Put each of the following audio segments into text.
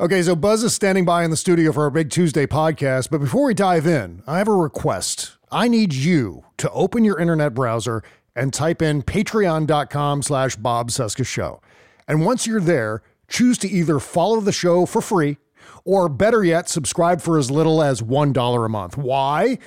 Okay, so Buzz is standing by in the studio for our Big Tuesday podcast, but before we dive in, I have a request. I need you to open your internet browser and type in patreon.com slash Bob Cesca Show. And once you're there, choose to either follow the show for free or better yet, subscribe for as little as $1 a month. Why?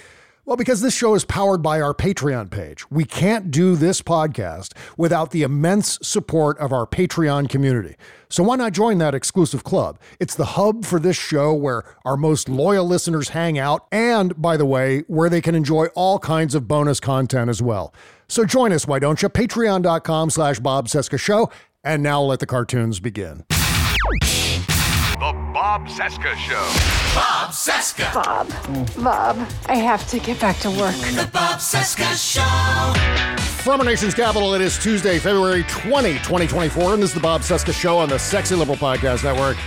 Well, because this show is powered by our Patreon page. We can't do this podcast without the immense support of our Patreon community. So why not join that exclusive club? It's the hub for this show where our most loyal listeners hang out, and by the way, where they can enjoy all kinds of bonus content as well. So join us, why don't you? Patreon.com slash Bob Cesca Show. And now let the cartoons begin. The Bob Cesca Show. Bob Cesca. Bob. Bob, I have to get back to work. The Bob Cesca Show. From our nation's capital, it is Tuesday, February 20, 2024, and this is the Bob Cesca Show on the Sexy Liberal Podcast Network.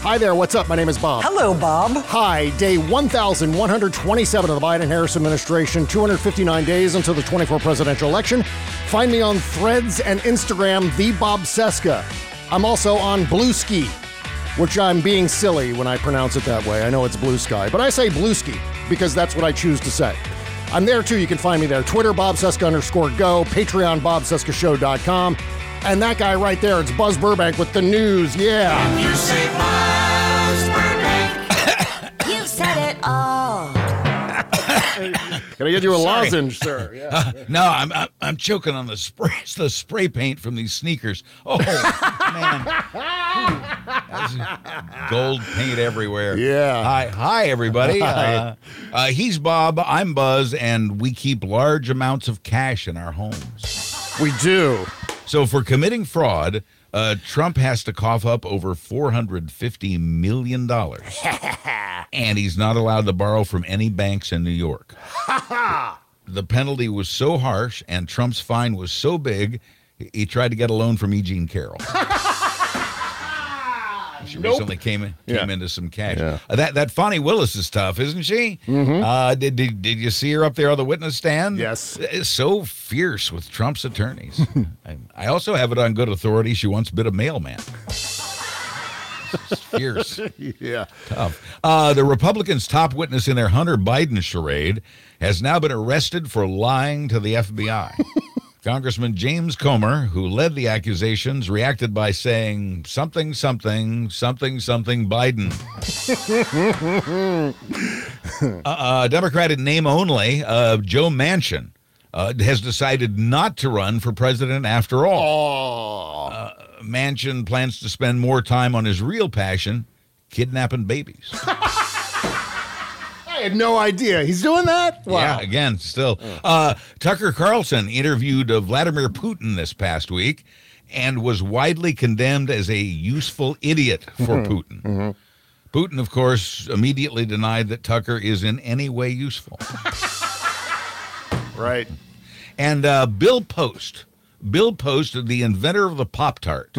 Hi there, what's up? My name is Bob. Hello, Bob. Hi, day 1,127 of the Biden Harris administration, 259 days until the 24 presidential election. Find me on threads and Instagram, the Bob Cesca. I'm also on Blue Ski, which I'm being silly when I pronounce it that way. I know it's Blue Sky, but I say Blue Ski because that's what I choose to say. I'm there too. You can find me there. Twitter, Bob Cesca underscore go. Patreon, BobCescaShow.com. And that guy right there, it's Buzz Burbank with the news. Yeah. Can I get you a Sorry. lozenge, sir? Yeah. Uh, no, I'm, I'm I'm choking on the spray the spray paint from these sneakers. Oh man, gold paint everywhere. Yeah. Hi, hi everybody. Hi. Uh, uh, he's Bob. I'm Buzz, and we keep large amounts of cash in our homes. We do. So for committing fraud, uh, Trump has to cough up over four hundred fifty million dollars, and he's not allowed to borrow from any banks in New York. the penalty was so harsh and Trump's fine was so big, he- he tried to get a loan from E. Jean Carroll. She Nope. recently came in, came Yeah. into some cash. Yeah. Uh, that that Fani Willis is tough, isn't she? Uh, did, did did you see her up there on the witness stand? Yes. It's so fierce with Trump's attorneys. I, I also have it on good authority. She once bit a mailman. Fierce Yeah. tough. Uh, the Republicans' top witness in their Hunter Biden charade has now been arrested for lying to the FBI. Congressman James Comer, who led the accusations, reacted by saying something, something, something, something Biden. uh, uh, Democrat in name only, uh, Joe Manchin, uh, has decided not to run for president after all. Oh. Manchin plans to spend more time on his real passion, kidnapping babies. Had no idea. He's doing that? Yeah, again, still. Uh, Tucker Carlson interviewed uh, Vladimir Putin this past week and was widely condemned as a useful idiot for Putin. Putin, of course, immediately denied that Tucker is in any way useful. Right. And uh, Bill Post, Bill Post, the inventor of the Pop Tart.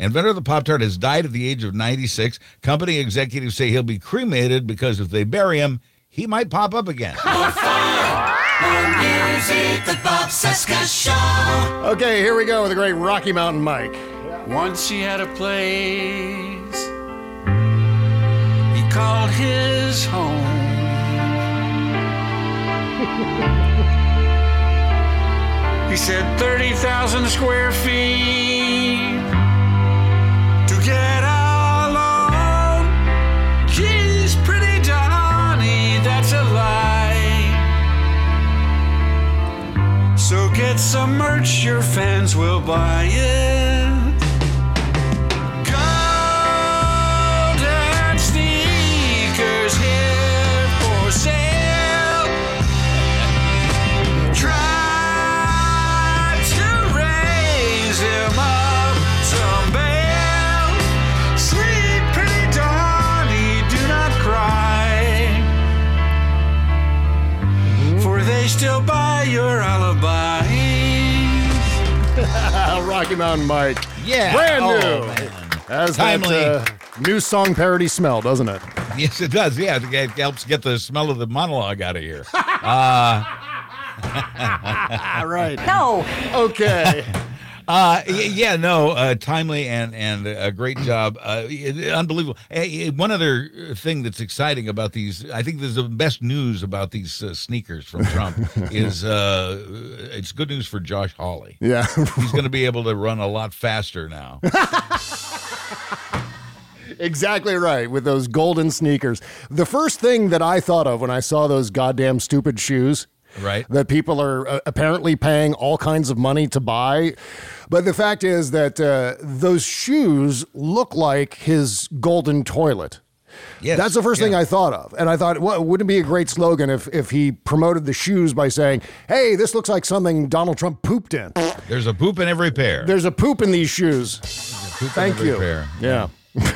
Inventor of the Pop Tart has died at the age of 96. Company executives say he'll be cremated because if they bury him, he might pop up again. More music. The Bob Cesca Show. Okay, here we go with the great Rocky Mountain Mike. Once he had a place he called his home. he said 30,000 square feet buy it. Golden sneakers here for sale. Try to raise him up some bail. Sleep, pretty Donny, do not cry. For they still buy your alibi. Rocky Mountain Mike. Yeah. Brand Oh, new. man. Has Timely. that uh, new song parody smell, doesn't it? Yes, it does. Yeah, it helps get the smell of the monologue out of here. All right. No. Okay. Uh, yeah, no, uh, timely and and a great job. Uh, unbelievable. One other thing that's exciting about these, I think, there's the best news about these uh, sneakers from Trump is uh, it's good news for Josh Hawley. yeah. He's going to be able to run a lot faster now. exactly right with those golden sneakers. The first thing that I thought of when I saw those goddamn stupid shoes Right. that people are uh, apparently paying all kinds of money to buy. But the fact is that uh, those shoes look like his golden toilet. Yes, That's the first thing. I thought of. And I thought, well, wouldn't it be a great slogan if, if he promoted the shoes by saying, hey, this looks like something Donald Trump pooped in? There's a poop in every pair. There's a poop in these shoes. In Thank you. pair. Yeah.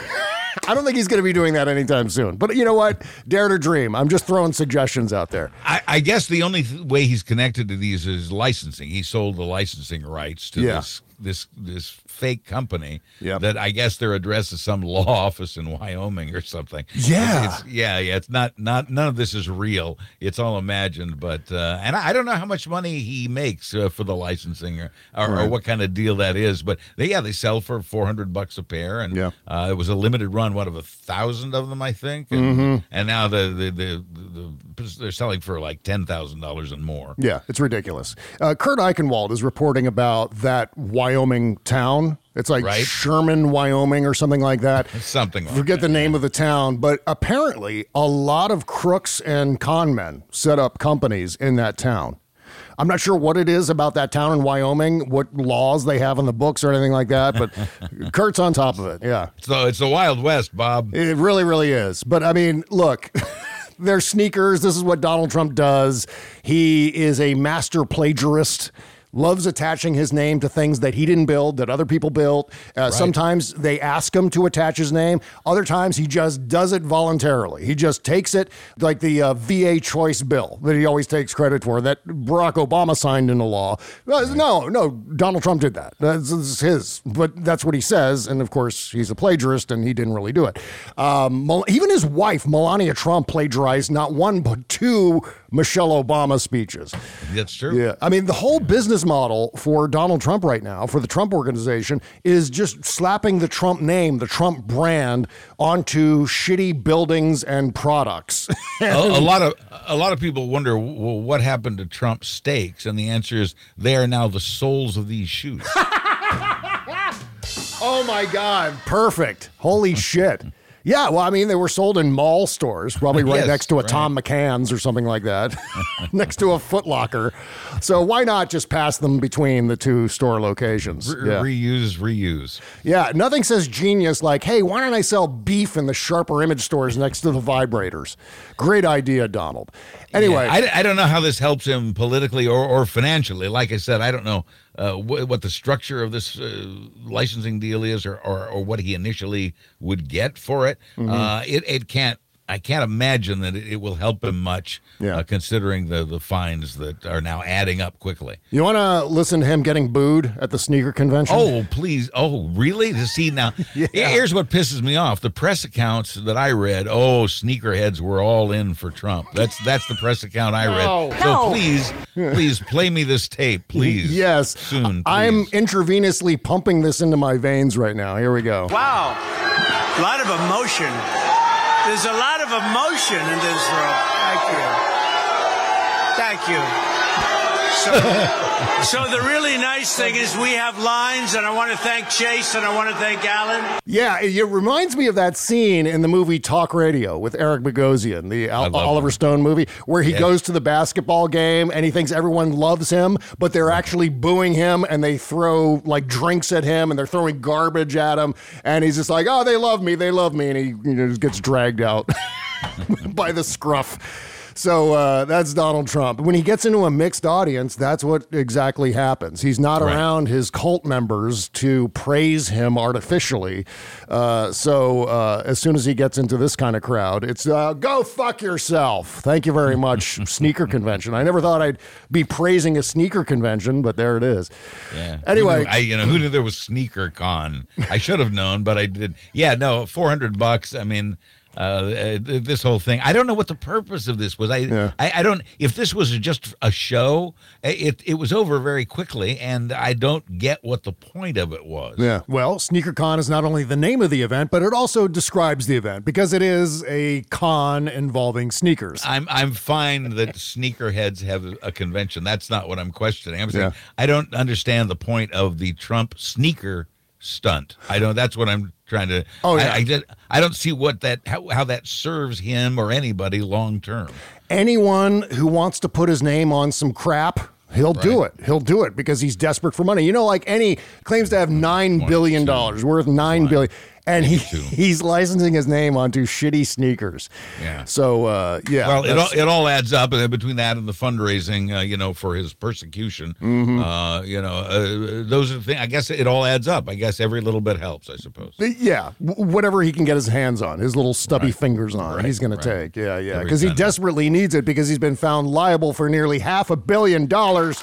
I don't think he's going to be doing that anytime soon. But you know what? Dare to dream. I'm just throwing suggestions out there. I, I guess the only th- way he's connected to these is licensing. He sold the licensing rights to Yeah. this this this fake company Yep. that I guess their address is some law office in Wyoming or something. Yeah. It's, it's- yeah, yeah. It's not not none of this is real. It's all imagined. But uh, and I, I don't know how much money he makes uh, for the licensing or or, or what kind of deal that is. But they yeah they sell for four hundred bucks a pair, and Yeah. uh, it was a limited run. one of a thousand of them, I think. And, Mm-hmm. and now the, the the the they're selling for like ten thousand dollars and more. Yeah, it's ridiculous. Uh, Kurt Eichenwald is reporting about that Wyoming town. It's like Right. Sherman, Wyoming, or something like that. Something like Forget that, the name of the town, but apparently a lot of crooks and con men set up companies in that town. I'm not sure what it is about that town in Wyoming, what laws they have on the books or anything like that, but Kurt's on top of it. Yeah. So it's the Wild West, Bob. It really, really is. But I mean, look, they're sneakers. This is what Donald Trump does. He is a master plagiarist. Loves attaching his name to things that he didn't build, that other people built. Uh, Sometimes they ask him to attach his name. Other times he just does it voluntarily. He just takes it, like the uh, VA choice bill that he always takes credit for, that Barack Obama signed into law. Uh, No, no, Donald Trump did that. That's, that's his. But that's what he says. And of course, he's a plagiarist and he didn't really do it. Um, even his wife, Melania Trump, plagiarized not one, but two Michelle Obama speeches. That's true. Yeah. I mean, the whole business model for Donald Trump right now, for the Trump organization, is just slapping the Trump name, the Trump brand, onto shitty buildings and products. a, a lot of a lot of people wonder well, what happened to Trump steaks, and the answer is they are now the soles of these shoes. oh my God. Perfect. Holy shit. Yeah, well, I mean, they were sold in mall stores, probably right Yes, next to a right. Thom McAn's or something like that, next to a Foot Locker. So why not just pass them between the two store locations? Re- Yeah. Reuse, reuse. Yeah, nothing says genius like, hey, why don't I sell beef in the sharper image stores next to the vibrators? Great idea, Donald. Anyway, Yeah, I, I don't know how this helps him politically or, or financially. Like I said, I don't know uh, wh- what the structure of this uh, licensing deal is or, or, or what he initially would get for it. Mm-hmm. Uh, it, it can't. I can't imagine that it, it will help him much, Yeah. uh, considering the, the fines that are now adding up quickly. you want to listen to him getting booed at the sneaker convention? Oh, please. Oh, really? To see now. Here's what pisses me off. The press accounts that I read, oh, sneakerheads were all in for Trump. That's that's the press account I read. No. So No. please, please play me this tape, please. Yes. Soon. I'm intravenously pumping this into my veins right now. Here we go. Wow. A lot of emotion. There's a lot of emotion in this room. Thank you. Thank you. So, so the really nice thing is we have lines, and I want to thank Chase and I want to thank Alan. Yeah, it, it reminds me of that scene in the movie Talk Radio with Eric Bogosian, the Al- Oliver that. Stone movie, where he Yeah. goes to the basketball game and he thinks everyone loves him, but they're actually booing him and they throw like drinks at him and they're throwing garbage at him, and he's just like, "Oh, they love me, they love me," and he you know just gets dragged out by the scruff. So uh, that's Donald Trump. When he gets into a mixed audience, that's what exactly happens. He's not Right. around his cult members to praise him artificially. Uh, so uh, as soon as he gets into this kind of crowd, it's uh, go fuck yourself. Thank you very much, sneaker convention. I never thought I'd be praising a sneaker convention, but there it is. Yeah. Anyway. I you know who knew there was sneaker con. I should have known, but I did. Yeah, no, four hundred bucks. I mean, uh, this whole thing. I don't know what the purpose of this was. I, Yeah. I, I don't. If this was just a show, it it was over very quickly, and I don't get what the point of it was. Yeah. Well, SneakerCon is not only the name of the event, but it also describes the event because it is a con involving sneakers. I'm I'm fine that sneakerheads have a convention. That's not what I'm questioning. I'm saying Yeah. I don't understand the point of the Trump sneaker stunt. I don't. That's what I'm trying to. Oh, yeah. I, I, just- I don't see what that how, how that serves him or anybody long term. anyone who wants to put his name on some crap, he'll do it. He'll do it because he's desperate for money. You know, like any claims to have nine billion dollars worth nine billion, and he, he's licensing his name onto shitty sneakers. Yeah. So uh, yeah. Well, it all, it all adds up, and between that and the fundraising, uh, you know, for his persecution, Mm-hmm. uh, you know, uh, those are the things. I guess it all adds up. I guess every little bit helps. I suppose. yeah, whatever he can get his hands on, his little stubby fingers on, Right, he's going right. to take. Yeah, yeah, because he desperately needs it because he's been found liable for nearly half a billion dollars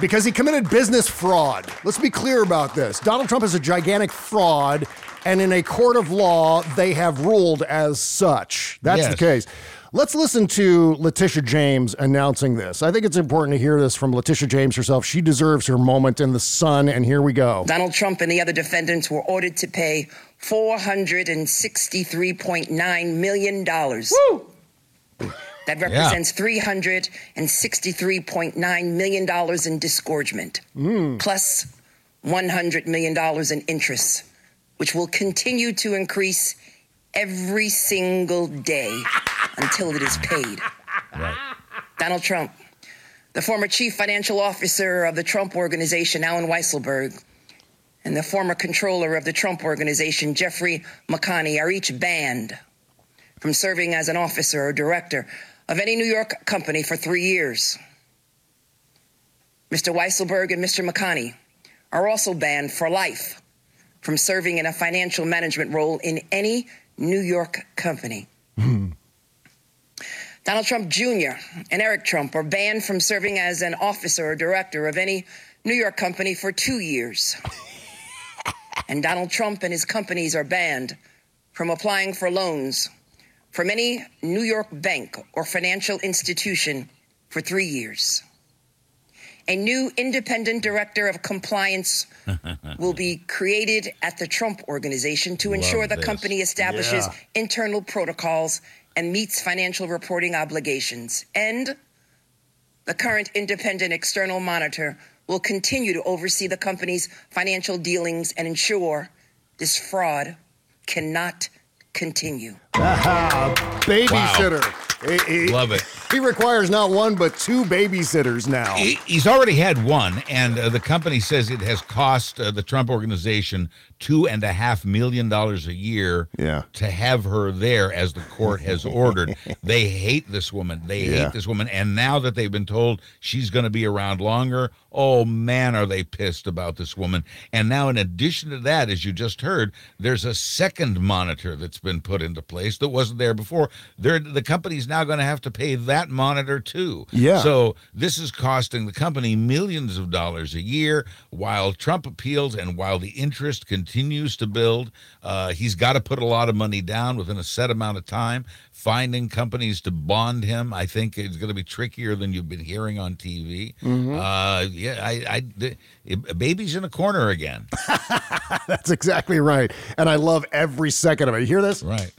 because he committed business fraud. Let's be clear about this. Donald Trump is a gigantic fraud, and in a court of law, they have ruled as such. That's the case. Let's listen to Letitia James announcing this. I think it's important to hear this from Letitia James herself. She deserves her moment in the sun, and here we go. Donald Trump and the other defendants were ordered to pay $463.9 million. That represents $363.9 million in disgorgement, hmm. plus $100 million in interest, which will continue to increase every single day until it is paid. Donald Trump, the former chief financial officer of the Trump Organization, Allen Weisselberg, and the former controller of the Trump Organization, Jeffrey McConney, are each banned from serving as an officer or director of any New York company for three years. Mr. Weisselberg and Mr. McConney are also banned for life from serving in a financial management role in any New York company. Hmm. Donald Trump Jr. and Eric Trump are banned from serving as an officer or director of any New York company for two years. and Donald Trump and his companies are banned from applying for loans from any New York bank or financial institution for three years. A new independent director of compliance will be created at the Trump Organization to ensure the this. company establishes Yeah. internal protocols and meets financial reporting obligations. And the current independent external monitor will continue to oversee the company's financial dealings and ensure this fraud cannot continue. Babysitter. He, he- Love it. he requires not one, but two babysitters now. He- He's already had one, and uh, the company says it has cost uh, the Trump organization two and a half million dollars a year Yeah. to have her there as the court has ordered. they hate this woman. They Yeah. hate this woman. And now that they've been told she's going to be around longer, oh man, are they pissed about this woman. And now, in addition to that, as you just heard, there's a second monitor that's been put into place that wasn't there before. They're, the company's now going to have to pay that monitor too. Yeah. So this is costing the company millions of dollars a year while Trump appeals and while the interest continues to build. Uh, he's got to put a lot of money down within a set amount of time. Finding companies to bond him, I think, is going to be trickier than you've been hearing on TV. Uh, yeah, I, I, the, baby's in a corner again. That's exactly right. And I love every second of it. You hear this? right.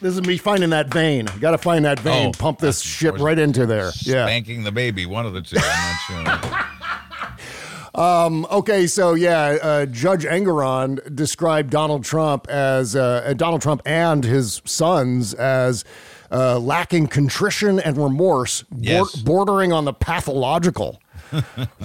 This is me finding that vein. Got to find that vein. Oh, pump this shit right into there. Yeah. Spanking the baby, one of the two. I'm not sure. Um, okay, so yeah, uh, Judge Engoron described Donald Trump as uh, Donald Trump and his sons as uh, lacking contrition and remorse, bor- bordering on the pathological.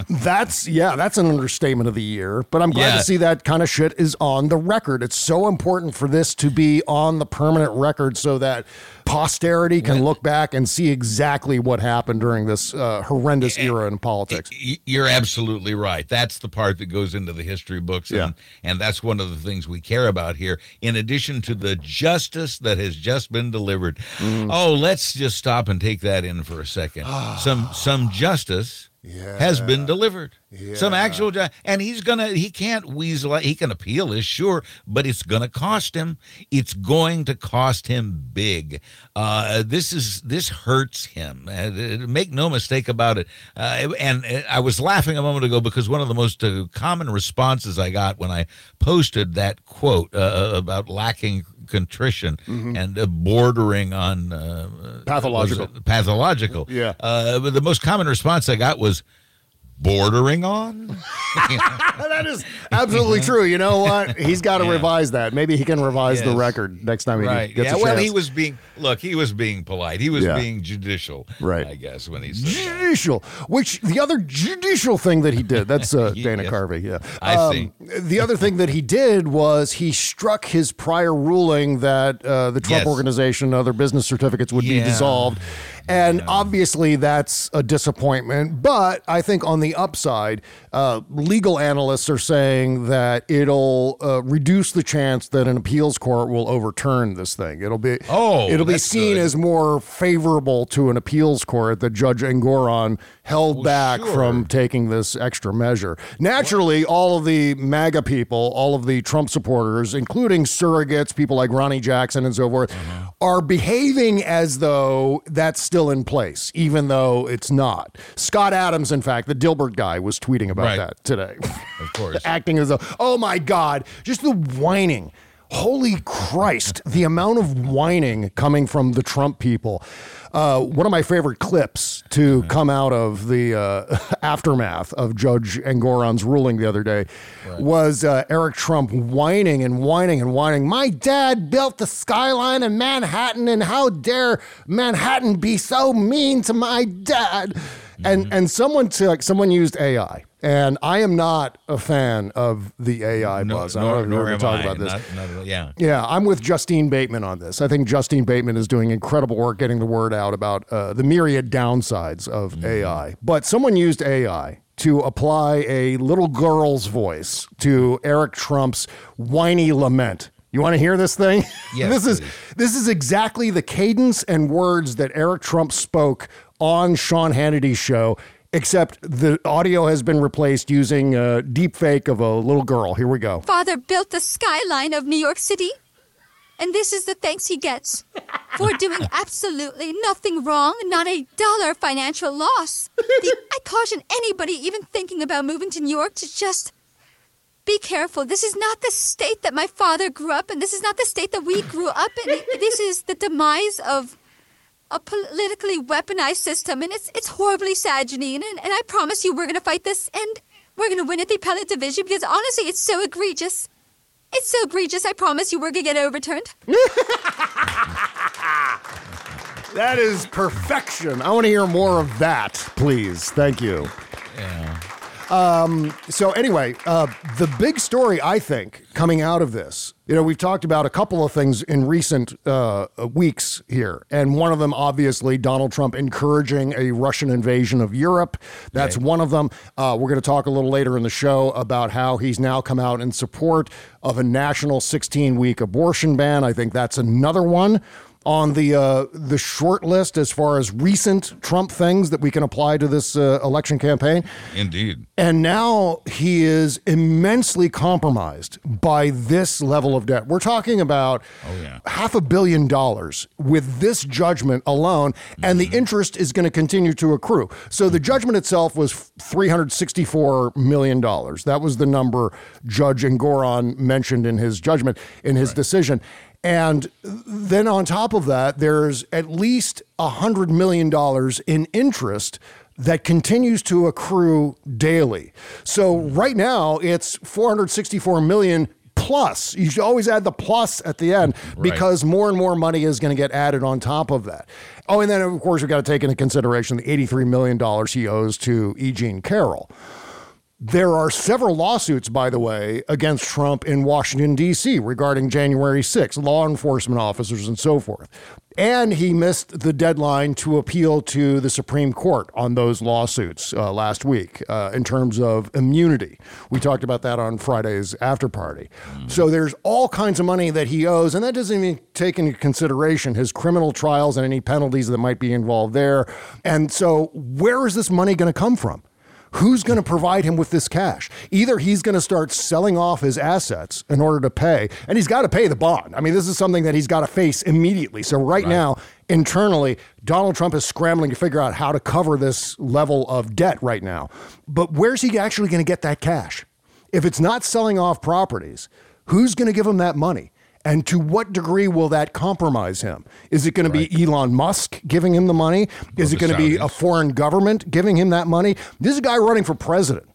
That's yeah, that's an understatement of the year. But I'm glad Yeah. to see that kind of shit is on the record. It's so important for this to be on the permanent record so that posterity can look back and see exactly what happened during this uh, horrendous era in politics. You're absolutely right. That's the part that goes into the history books, and, Yeah. and that's one of the things we care about here. In addition to the justice that has just been delivered, Mm. oh, let's just stop and take that in for a second. some some justice has been delivered. Some actual ju- and he's gonna he can't weasel out. he can appeal is sure, but it's gonna cost him. It's going to cost him big. Uh, this is this hurts him. Uh, make no mistake about it. Uh, and uh, I was laughing a moment ago because one of the most uh, common responses I got when I posted that quote uh, about lacking contrition and uh, bordering on uh, Pathological. pathological. Yeah. Uh, but the most common response I got was bordering on. that is absolutely true. You know what? He's got to Yeah. revise that. Maybe he can revise the record next time he right. gets Yeah. a Well, chance. he was being look. He was being polite. He was Yeah. being judicial. Right. I guess when he's said that. judicial. Which the other judicial thing that he did, that's uh, Dana Yes. Carvey. Yeah, I see. The other thing that he did was he struck his prior ruling that uh, the Trump Yes. organization and other business certificates would be dissolved. And obviously, that's a disappointment. But I think on the upside, uh, legal analysts are saying that it'll uh, reduce the chance that an appeals court will overturn this thing. It'll be Oh, it'll be seen good. as more favorable to an appeals court that Judge Engoron held back sure. from taking this extra measure. Naturally, all of the MAGA people, all of the Trump supporters, including surrogates, people like Ronny Jackson and so forth, Uh-huh. are behaving as though that's still in place, even though it's not. Scott Adams, in fact, the Dilbert guy, was tweeting about Right. that today. Of course. acting as though, oh my God, just the whining. Holy Christ, the amount of whining coming from the Trump people. Uh, one of my favorite clips to come out of the uh, aftermath of Judge Engoron's ruling the other day was uh, Eric Trump whining and whining and whining. My dad built the skyline in Manhattan, and how dare Manhattan be so mean to my dad? And and someone took someone used AI. And I am not a fan of the AI No, buzz. I don't know if we're going am to talk I. about this. Not- not yeah. Yeah, I'm with Justine Bateman on this. I think Justine Bateman is doing incredible work getting the word out about uh, the myriad downsides of Mm-hmm. AI. But someone used AI to apply a little girl's voice to Eric Trump's whiny lament. You want to hear this thing? Yes, this is please. this is exactly the cadence and words that Eric Trump spoke on Sean Hannity's show. Except the audio has been replaced using a deep fake of a little girl. Here we go. Father built the skyline of New York City, and this is the thanks he gets for doing absolutely nothing wrong, not a dollar financial loss. The, I caution anybody even thinking about moving to New York to just be careful. This is not the state that my father grew up in. This is not the state that we grew up in. This is the demise of a politically weaponized system, and it's it's horribly sad, Janine. And, and I promise you, we're going to fight this, and we're going to win at the appellate division because honestly, it's so egregious. It's so egregious. I promise you, we're going to get it overturned. That is perfection. I want to hear more of that, please. Thank you. Yeah. Um, so anyway, uh, the big story I think coming out of this, you know, we've talked about a couple of things in recent uh, weeks here, and one of them, obviously, Donald Trump encouraging a Russian invasion of Europe. That's one of them. Uh, we're going to talk a little later in the show about how he's now come out in support of a national 16-week abortion ban. I think that's another one on the uh, the short list as far as recent Trump things that we can apply to this uh, election campaign. Indeed. And now he is immensely compromised by this level of debt. We're talking about half a billion dollars with this judgment alone, and the interest is going to continue to accrue. So the judgment itself was $364 million. That was the number Judge Engoron mentioned in his judgment, in his decision. And then on top of that, there's at least $100 million in interest that continues to accrue daily. So right now it's 464 million plus. You should always add the plus at the end because more and more money is going to get added on top of that. Oh, and then of course we've got to take into consideration the 83 million dollars he owes to E. Jean Carroll. There are several lawsuits, by the way, against Trump in Washington, D.C. regarding January 6th, law enforcement officers and so forth. And he missed the deadline to appeal to the Supreme Court on those lawsuits uh, last week uh, in terms of immunity. We talked about that on Friday's after party. So there's all kinds of money that he owes, and that doesn't even take into consideration his criminal trials and any penalties that might be involved there. And so, where is this money going to come from? Who's going to provide him with this cash? Either he's going to start selling off his assets in order to pay, and he's got to pay the bond. I mean, this is something that he's got to face immediately. So, right, now, internally, Donald Trump is scrambling to figure out how to cover this level of debt right now. But where's he actually going to get that cash? If it's not selling off properties, who's going to give him that money? And to what degree will that compromise him? Is it going to be Elon Musk giving him the money? Is it going to be a foreign government giving him that money? This is a guy running for president.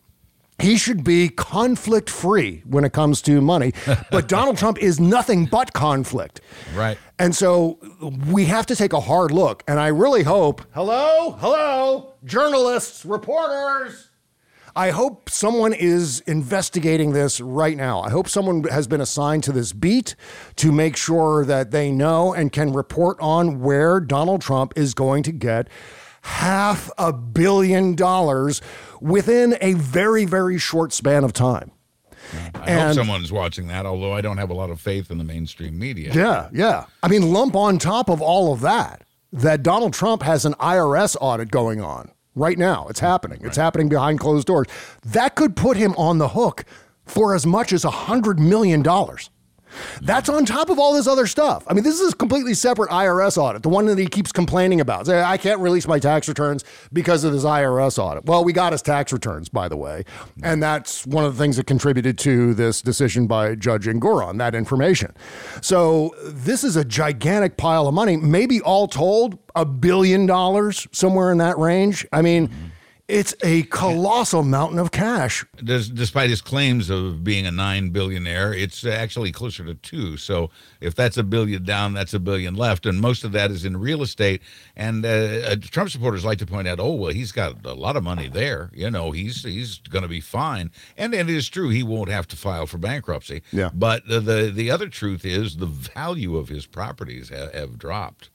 He should be conflict free when it comes to money. But Donald Trump is nothing but conflict. Right. And so we have to take a hard look. And I really hope, hello, hello, journalists, reporters. I hope someone is investigating this right now. I hope someone has been assigned to this beat to make sure that they know and can report on where Donald Trump is going to get half a billion dollars within a very, very short span of time. I hope And- someone's watching that, although I don't have a lot of faith in the mainstream media. Yeah, yeah. I mean, lump on top of all of that, that Donald Trump has an IRS audit going on right now. It's happening. It's happening behind closed doors. That could put him on the hook for as much as a $100 million. That's on top of all this other stuff. I mean, this is a completely separate IRS audit, the one that he keeps complaining about. Say, I can't release my tax returns because of this IRS audit. Well, we got his tax returns, by the way. And that's one of the things that contributed to this decision by Judge Engoron, that information. So this is a gigantic pile of money, maybe all told, a billion dollars, somewhere in that range. I mean, it's a colossal mountain of cash. Des- despite his claims of being a nine billionaire, it's actually closer to two. So if that's a billion down, that's a billion left, and most of that is in real estate. And uh, uh, Trump supporters like to point out, oh well, he's got a lot of money there. You know, he's he's going to be fine. And, and it is true, he won't have to file for bankruptcy. Yeah. But the the, the other truth is the value of his properties ha- have dropped.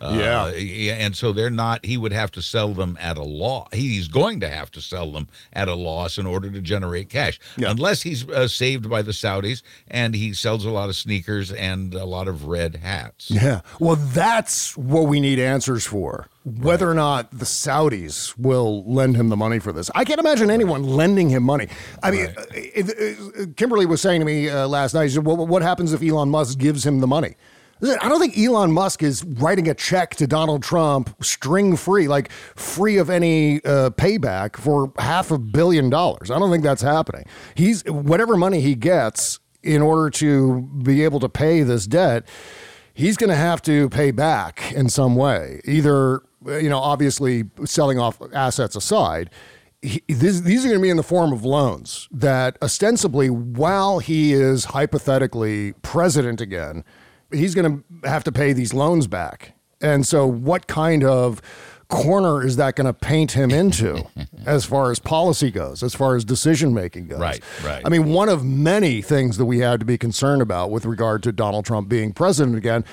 Yeah. yeah, and so they're not. He would have to sell them at a loss. He's going to have to sell them at a loss in order to generate cash, unless he's uh, saved by the Saudis and he sells a lot of sneakers and a lot of red hats. Yeah. Well, that's what we need answers for. Whether or not the Saudis will lend him the money for this. I can't imagine anyone lending him money. I mean, uh, it- it- Kimberly was saying to me uh, last night, she said, well, what happens if Elon Musk gives him the money? I I don't think Elon Musk is writing a check to Donald Trump string free, like free of any uh, payback for half a billion dollars. I don't think that's happening. He's whatever money he gets in order to be able to pay this debt, he's going to have to pay back in some way. Either, you know, obviously selling off assets aside, he, this, these are going to be in the form of loans that ostensibly, while he is hypothetically president again, he's going to have to pay these loans back. And so, what kind of corner is that going to paint him into as far as policy goes, as far as decision making goes? Right, right. I mean, one of many things that we have to be concerned about with regard to Donald Trump being president again.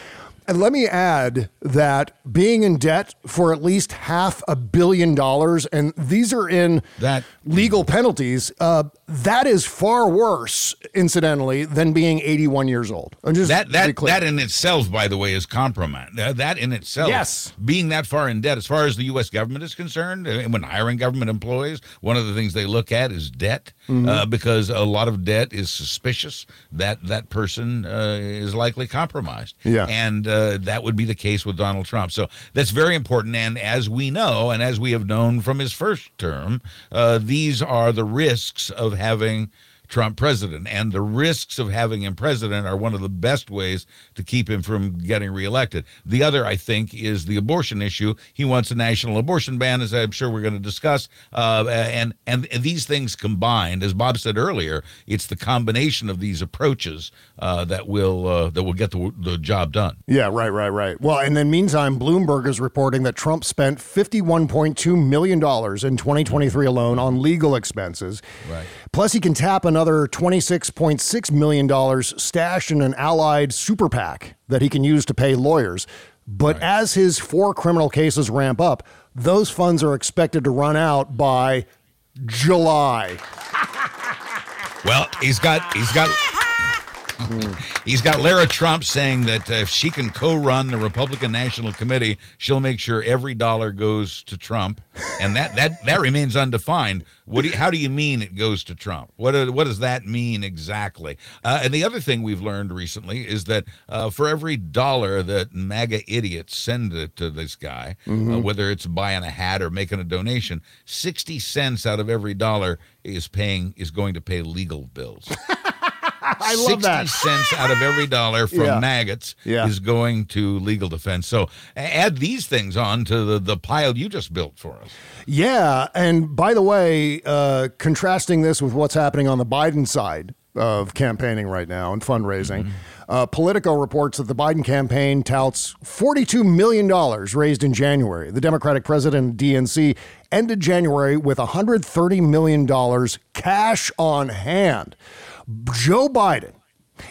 And let me add that being in debt for at least half a billion dollars, and these are in that legal penalties, uh, that is far worse, incidentally, than being 81 years old. I'm just that that that in itself, by the way, is compromise. Uh, that in itself, Yes. being that far in debt, as far as the U.S. government is concerned, uh, when hiring government employees, one of the things they look at is debt, Mhm. uh, because a lot of debt is suspicious that that person uh, is likely compromised. Yeah. and uh, that would be the case with Donald Trump. So that's very important. And as we know, and as we have known from his first term, uh, these are the risks of having Trump president. And the risks of having him president are one of the best ways to keep him from getting reelected. The other, I think, is the abortion issue. He wants a national abortion ban, as I'm sure we're going to discuss. Uh, and, and and these things combined, as Bob said earlier, it's the combination of these approaches uh, that will uh, that will get the, the job done. Yeah, right, right, right. Well, and then meantime, Bloomberg is reporting that Trump spent $51.2 million in 2023 alone on legal expenses. Right. Plus, he can tap another $26.6 million stashed in an allied super PAC that he can use to pay lawyers. But as his four criminal cases ramp up, those funds are expected to run out by July. Well, he's got he's got he's got Lara Trump saying that uh, if she can co-run the Republican National Committee, she'll make sure every dollar goes to Trump, and that that that remains undefined. What do you, how do you mean it goes to Trump? What do- what does that mean exactly? Uh, and the other thing we've learned recently is that uh, for every dollar that MAGA idiots send it to this guy, uh, Mhm. whether it's buying a hat or making a donation, sixty cents out of every dollar is paying is going to pay legal bills. I love that. 60 cents out of every dollar from Yeah. maggots Yeah. is going to legal defense. So add these things on to the, the pile you just built for us. Yeah, and by the way, uh, contrasting this with what's happening on the Biden side of campaigning right now and fundraising, uh, Politico reports that the Biden campaign touts $42 million raised in January. The Democratic president DNC ended January with $130 million cash on hand. Joe Biden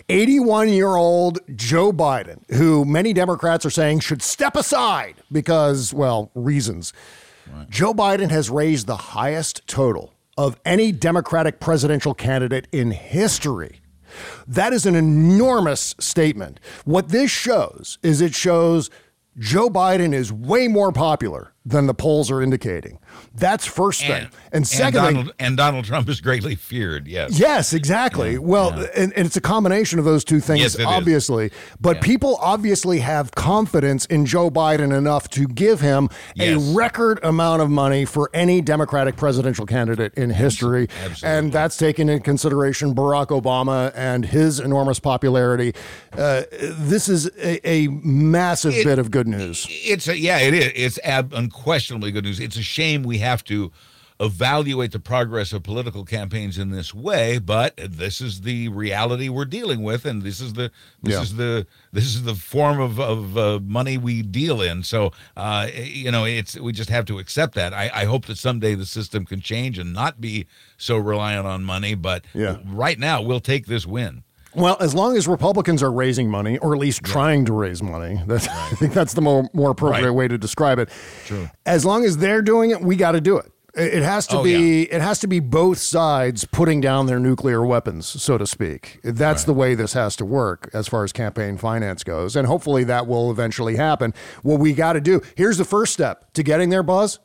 81 year old Joe Biden, who many Democrats are saying should step aside because, well, reasons. Joe Biden has raised the highest total of any Democratic presidential candidate in history. That is an enormous statement. What this shows is it shows Joe Biden is way more popular than the polls are indicating. That's first thing. And, second and thing, Donald, and Donald Trump is greatly feared. Yes. Yes, exactly. well, And, and it's a combination of those two things, Yes, it is. obviously. But people obviously have confidence in Joe Biden enough to give him Yes. a record amount of money for any Democratic presidential candidate in history. And that's taking into consideration Barack Obama and his enormous popularity. Uh, this is a, a massive It- bit of good news. It's a, yeah, it is. It's ab- unquestionably good news. It's a shame we have to evaluate the progress of political campaigns in this way, but this is the reality we're dealing with, and this is the this Yeah. is the this is the form of of uh, money we deal in. So, uh, you know, it's we just have to accept that. I, I hope that someday the system can change and not be so reliant on money. But Yeah. right now, we'll take this win. Well, as long as Republicans are raising money, or at least trying to raise money, that's, I think that's the more, more appropriate Right. way to describe it. True. As long as they're doing it, we got to do it. It has to Oh, be. It has to be both sides putting down their nuclear weapons, so to speak. That's the way this has to work as far as campaign finance goes, and hopefully that will eventually happen. What we got to do here's the first step to getting there, Buzz.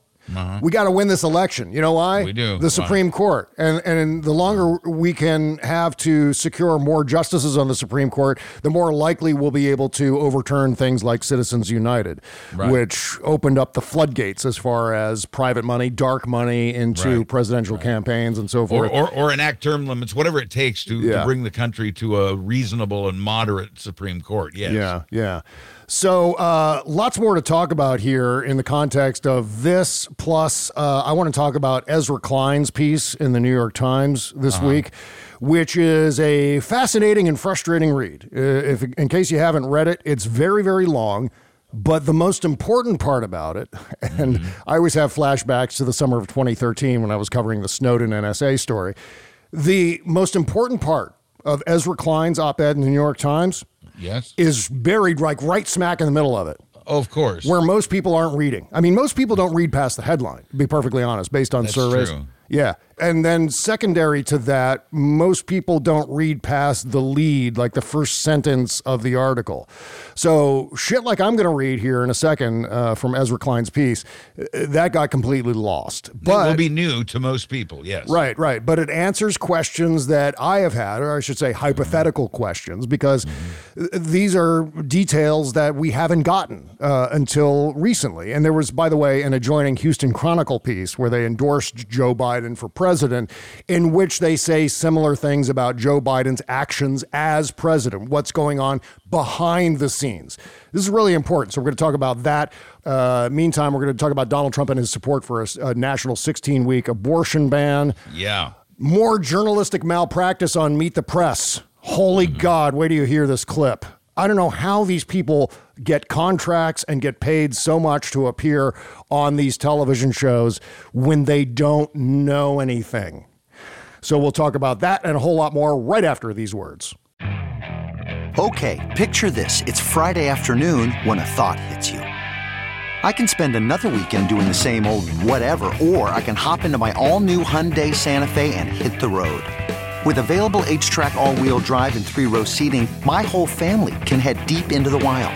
We got to win this election. You know why? Uh-huh. We do. The? Supreme Court, and and the longer we can have to secure more justices on the Supreme Court, the more likely we'll be able to overturn things like Citizens United, Right. which opened up the floodgates as far as private money, dark money into Right. presidential campaigns and so or, forth. or, or enact term limits, whatever it takes to, Yeah. to bring the country to a reasonable and moderate Supreme Court. Yes. Yeah, yeah. So uh, lots more to talk about here in the context of this. Plus, uh, I want to talk about Ezra Klein's piece in the New York Times this week, which is a fascinating and frustrating read. If, in case you haven't read it, it's very, very long. But the most important part about it, and I always have flashbacks to the summer of 2013 when I was covering the Snowden NSA story. The most important part of Ezra Klein's op ed in the New York Times Yes. is buried like right smack in the middle of it, Of course. where most people aren't reading. I mean, most people don't read past the headline, to be perfectly honest, based on That's surveys. true. Yeah. And then secondary to that, most people don't read past the lead, like the first sentence of the article. So shit like I'm going to read here in a second uh, from Ezra Klein's piece, uh, that got completely lost. But, But will be new to most people. Yes. Right, right. But it answers questions that I have had, or I should say hypothetical questions, because th- these are details that we haven't gotten uh, until recently. And there was, by the way, an adjoining Houston Chronicle piece where they endorsed Joe Biden Biden for president, in which they say similar things about Joe Biden's actions as president, what's going on behind the scenes. This is really important. So we're going to talk about that. Uh, meantime, we're going to talk about Donald Trump and his support for a, a national 16 week abortion ban. Yeah. More journalistic malpractice on Meet the Press. Holy God, wait till you hear this clip. I don't know how these people get contracts and get paid so much to appear on these television shows when they don't know anything. So we'll talk about that and a whole lot more right after these words. Okay, picture this. It's Friday afternoon when a thought hits you. I can spend another weekend doing the same old whatever, or I can hop into my all new Hyundai Santa Fe and hit the road. With available HTRAC, all wheel drive, and three row seating, my whole family can head deep into the wild.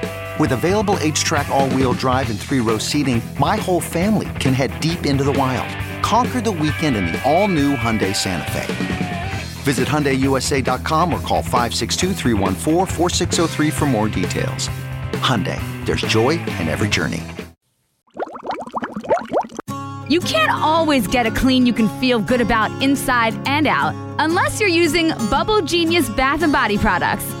With available HTRAC, all wheel drive, and three row seating, my whole family can head deep into the wild. Conquer the weekend in the all new Hyundai Santa Fe. Visit HyundaiUSA.com or call 562 for more details. Hyundai, there's joy in every journey. You can't always get a clean you can feel good about inside and out unless you're using Bubble Genius bath and body products.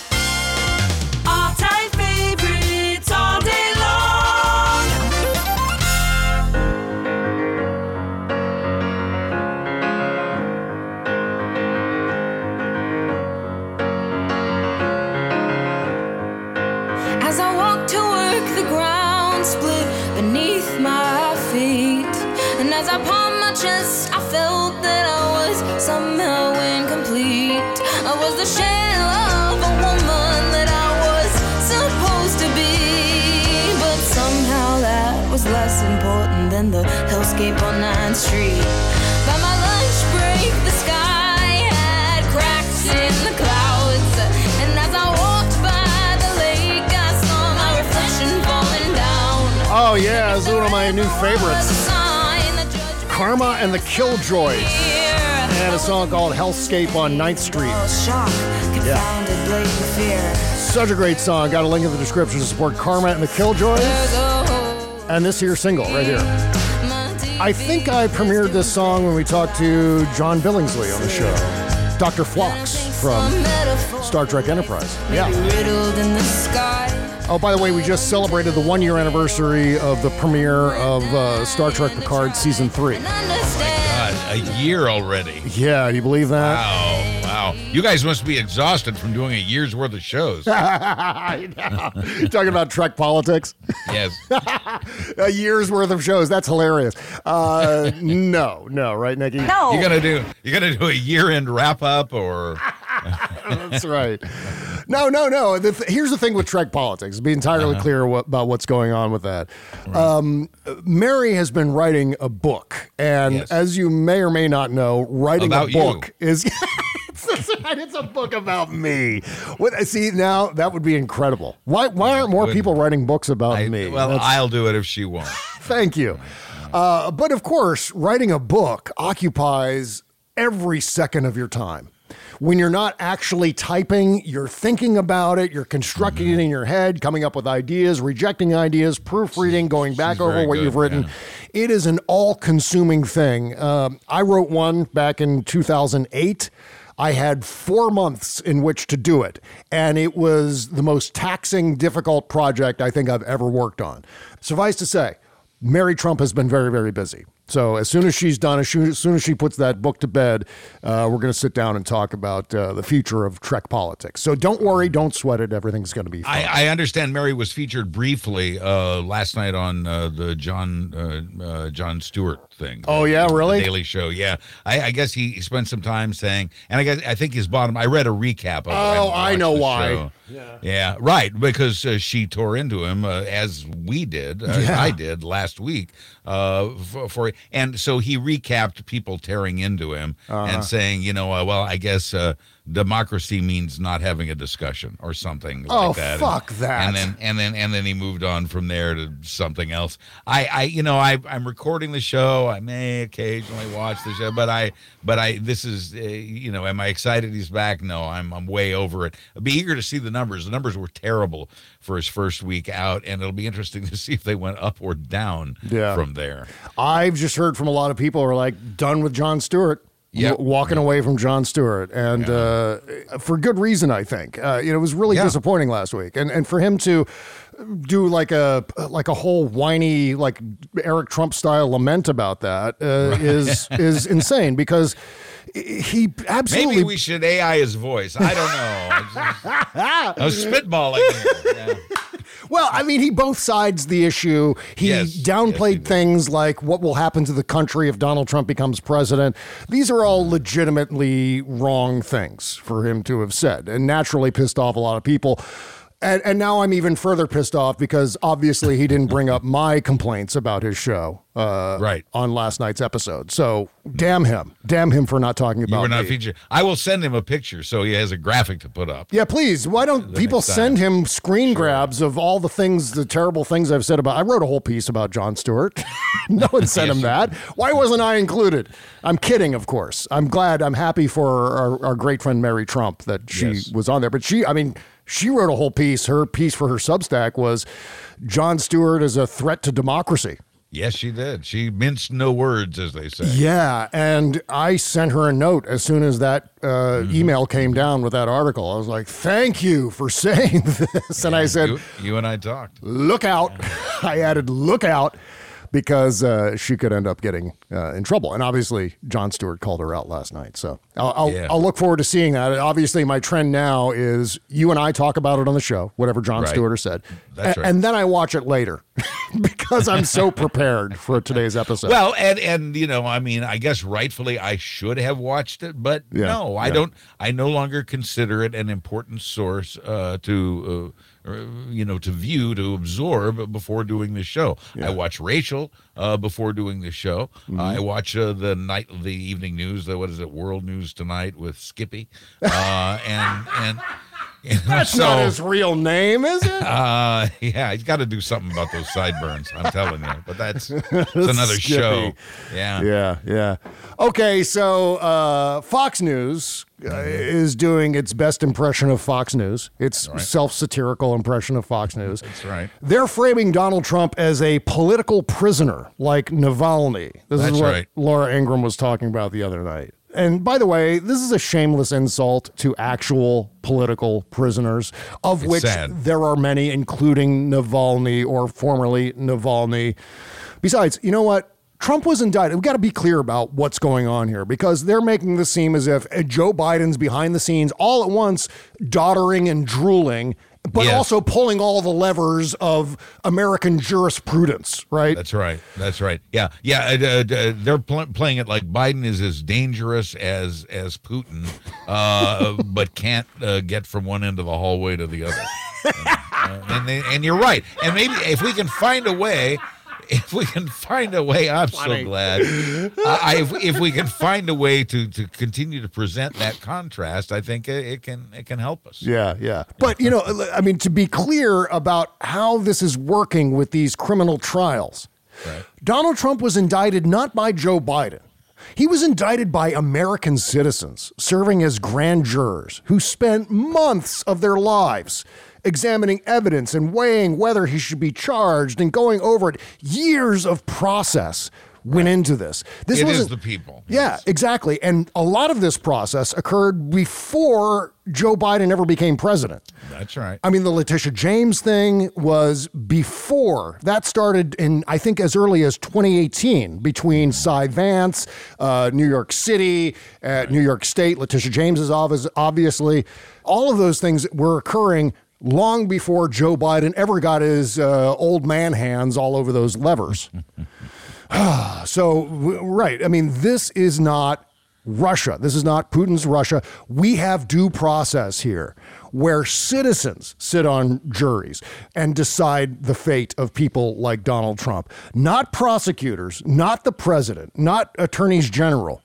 The hellscape on 9th Street. By my lunch break, the sky had cracks in the clouds. And as I walked by the lake, I saw my reflection falling down. Oh, yeah, this is one of my new favorites. Sign that judge Karma and the Killjoys. And a song called Hellscape on 9th Street. shock, confounded, blatant fear. Such a great song. Got a link in the description to support Karma and the Killjoys. And this here single right here. I think I premiered this song when we talked to John Billingsley on the show. Dr. Phlox from Star Trek Enterprise. Yeah. Riddled in the sky. Oh, by the way, we just celebrated the one year anniversary of the premiere of uh, Star Trek Picard Season 3. Oh my God, a year already. Yeah, do you believe that? Wow, wow. You guys must be exhausted from doing a year's worth of shows. I know. You're talking about Trek politics? yes. a year's worth of shows. That's hilarious. Uh, no, no, right, Nikki? No. You're gonna do You're gonna do a year end wrap up or That's right. No, no, no. The th- here's the thing with Trek politics. Be entirely Uh-huh. clear what, about what's going on with that. Um, Mary has been writing a book, and Yes. as you may or may not know, writing About a you. book is. It's, it's a book about me. What, see now that would be incredible. Why? Why aren't more people writing books about I, me? well, That's- I'll do it if she won't. Thank you. Uh, but of course, writing a book occupies every second of your time. When you're not actually typing, you're thinking about it, you're constructing Mm-hmm. it in your head, coming up with ideas, rejecting ideas, proofreading, going back over what good, you've written. yeah. It is an all consuming thing. Um, I wrote one back in 2008. I had four months in which to do it, and it was the most taxing, difficult project I think I've ever worked on. Suffice to say, Mary Trump has been very, very busy. So as soon as she's done, as soon as, soon as she puts that book to bed, uh, we're going to sit down and talk about uh, the future of Trek politics. So don't worry, don't sweat it. Everything's going to be fine. I, I understand Mary was featured briefly uh, last night on uh, the Jon uh, uh, Jon Stewart thing. Oh, yeah? The Really? Daily Show. Yeah, I, I guess he spent some time saying, and I guess I think his bottom. I read a recap of. Oh, haven't I know why. show. Yeah. Yeah, right. Because uh, she tore into him uh, as we did, uh, Yeah. I did last week. Uh, for, for and so he recapped people tearing into him Uh-huh. and saying, you know, uh, well, I guess uh, democracy means not having a discussion or something like Oh, that. fuck and, that. And then and then and then he moved on from there to something else. I, I you know, I I'm recording the show. I may occasionally watch the show, but I but I this is uh, you know, am I excited he's back? No, I'm I'm way over it. I'll be eager to see the numbers. The numbers were terrible for his first week out, and it'll be interesting to see if they went up or down Yeah. from there. I've just heard from a lot of people who are like done with Jon Stewart. Yep. w- walking away from Jon Stewart, and uh, for good reason, I think. Uh, you know, it was really Yeah. disappointing last week, and and for him to do like a like a whole whiny like Eric Trump style lament about that uh, is is insane because he absolutely Maybe we should AI his voice. I don't know. I was spitballing. Here. Yeah. Well, I mean, he both sides the issue. He Yes, downplayed things like what will happen to the country if Donald Trump becomes president. These are all mm-hmm. legitimately wrong things for him to have said, and naturally pissed off a lot of people. And, and now I'm even further pissed off because obviously he didn't bring up my complaints about his show uh, Right. on last night's episode. So damn him, damn him for not talking You about were not me. featured. I will send him a picture so he has a graphic to put up. Yeah, please. Why don't people send him screen grabs of all the things, the terrible things I've said about? I wrote a whole piece about Jon Stewart. no one sent him that. Why wasn't I included? I'm kidding, of course. I'm glad. I'm happy for our, our great friend Mary Trump that she Yes. was on there. But she, I mean, she wrote a whole piece. Her piece for her Substack was Jon Stewart is a threat to democracy. Yes, she did. She minced no words, as they say. Yeah, and I sent her a note as soon as that uh, Mm-hmm. email came down with that article. I was like, "Thank you for saying this," and I said, You, you and I talked. look out. I added, look out, because uh, she could end up getting uh, in trouble. And obviously, Jon Stewart called her out last night. So I'll, I'll, Yeah. I'll look forward to seeing that. Obviously, my trend now is you and I talk about it on the show, whatever Jon Right. Stewart said. That's A- right. And then I watch it later because I'm so prepared for today's episode. Well, and and you know, I mean, I guess rightfully I should have watched it, but Yeah, no, I yeah. don't. I no longer consider it an important source uh, to. You know, to view, to absorb before doing the show. I watch Rachel uh, before doing the show. Mm-hmm. I watch uh, the night, the evening news. The what is it? World News Tonight with Skippy, uh, and and. You know, That's so- not his real name, is it? uh, yeah, he's got to do something about those sideburns. I'm telling you, but that's, that's another Skippy. show. Yeah, Yeah, yeah. Okay, so uh, Fox News uh, is doing its best impression of Fox News. Its Right. self-satirical impression of Fox News. that's right. They're framing Donald Trump as a political prisoner, like Navalny. This That's is what right. Laura Ingraham was talking about the other night. And by the way, this is a shameless insult to actual political prisoners, of It's which sad. there are many, including Navalny or formerly Navalny. Besides, you know what? Trump was indicted. We've got to be clear about what's going on here because they're making this seem as if Joe Biden's behind the scenes all at once, doddering and drooling, but Yes. also pulling all the levers of American jurisprudence, right? That's right. That's right. Yeah, yeah. uh, uh, they're pl- playing it like Biden is as dangerous as as Putin, uh, but can't uh, get from one end of the hallway to the other. Uh, and, they, and you're right. And maybe if we can find a way. If we can find a way, I'm so glad. Uh, I, if, if we can find a way to, to continue to present that contrast, I think it, it can it can help us. Yeah, yeah. But, you know, I mean, to be clear about how this is working with these criminal trials, Right. Donald Trump was indicted not by Joe Biden. He was indicted by American citizens serving as grand jurors who spent months of their lives examining evidence and weighing whether he should be charged and going over it. Years of process went into this. This It wasn't the people. Yeah, exactly. And a lot of this process occurred before Joe Biden ever became president. That's right. I mean, the Letitia James thing was before. That started in, I think, as early as 2018 between Cy Vance, uh, New York City, uh, New York State, Letitia James's office, obviously. All of those things were occurring long before Joe Biden ever got his uh, old man hands all over those levers. so, right. I mean, this is not Russia. This is not Putin's Russia. We have due process here where citizens sit on juries and decide the fate of people like Donald Trump, not prosecutors, not the president, not attorneys general.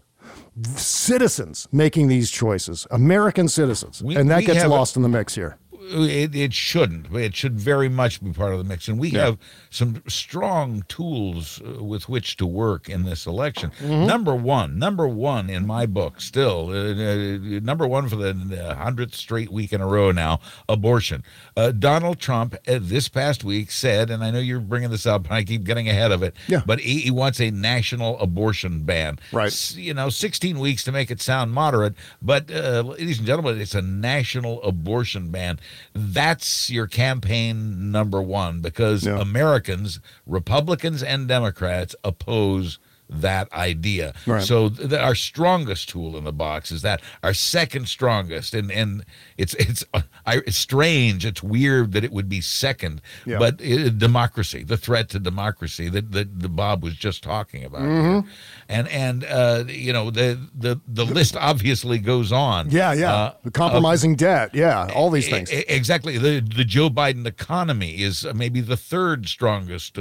Citizens making these choices, American citizens. We- and that gets lost in the mix here. It, it shouldn't. It should very much be part of the mix. And we Yeah. have some strong tools uh, with which to work in this election. Mhm. Number one, number one in my book, still, uh, uh, number one for the hundredth straight week in a row now, abortion. Uh, Donald Trump uh, this past week said, and I know you're bringing this up, and I keep getting ahead of it, Yeah. but he, he wants a national abortion ban. Right. S- You know, 16 weeks to make it sound moderate, but ladies and gentlemen, it's a national abortion ban. That's your campaign number one because Americans, Republicans and Democrats, oppose that idea. Right. So th- our strongest tool in the box is that our second strongest, and and it's it's, uh, I, it's strange, it's weird that it would be second, Yeah. but uh, democracy, the threat to democracy that that the Bob was just talking about, mm-hmm. and and uh, you know the the the list obviously goes on. Yeah, yeah. Uh, the compromising debt. Yeah, all these things. Exactly. The the Joe Biden economy is uh, maybe the third strongest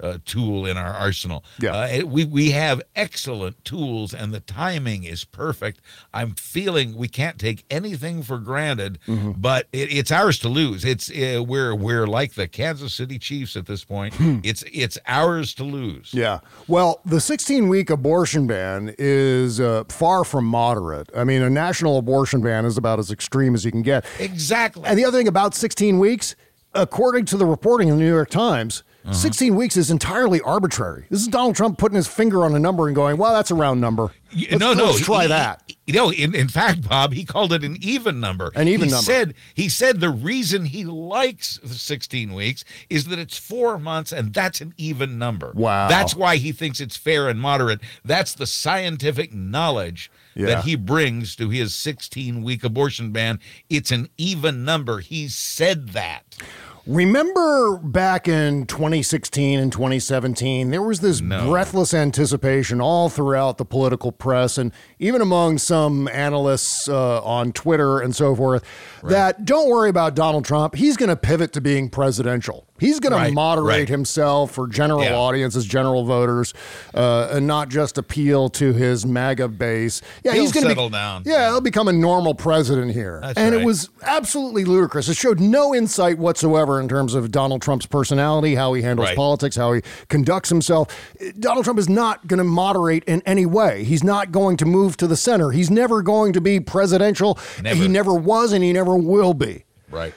uh, tool in our arsenal. Yeah. Uh, we we have excellent tools, and the timing is perfect. I'm feeling we can't take anything for granted, Mm-hmm. but it, it's ours to lose. It's uh, we're we're like the Kansas City Chiefs at this point. it's it's ours to lose. Hmm. Yeah. Well, the 16 week abortion ban is uh, far from moderate. I mean, a national abortion ban is about as extreme as you can get. Exactly. And the other thing about 16 weeks, according to the reporting in the New York Times, Uh-huh. 16 weeks is entirely arbitrary. This is Donald Trump putting his finger on a number and going, well, that's a round number. Let's, no, no. let's try he- that. You know, in, in fact, Bob, he called it an even number. An even he number. Said he said the reason he likes the 16 weeks is that it's four months, and that's an even number. Wow. That's why he thinks it's fair and moderate. That's the scientific knowledge Yeah. that he brings to his 16 week abortion ban. It's an even number. He said that. Remember back in 2016 and 2017, there was this breathless anticipation all throughout the political press and even among some analysts uh, on Twitter and so forth that don't worry about Donald Trump. He's going to pivot to being presidential. He's going Right, to moderate right. himself for general Yeah. audiences, general voters, uh, and not just appeal to his MAGA base. Yeah, He'll he's going to settle down. Yeah, he'll become a normal president here. That's and it was absolutely ludicrous. It showed no insight whatsoever in terms of Donald Trump's personality, how he handles Right. politics, how he conducts himself. Donald Trump is not going to moderate in any way. He's not going to move to the center. He's never going to be presidential. Never. He never was and he never will be. Right.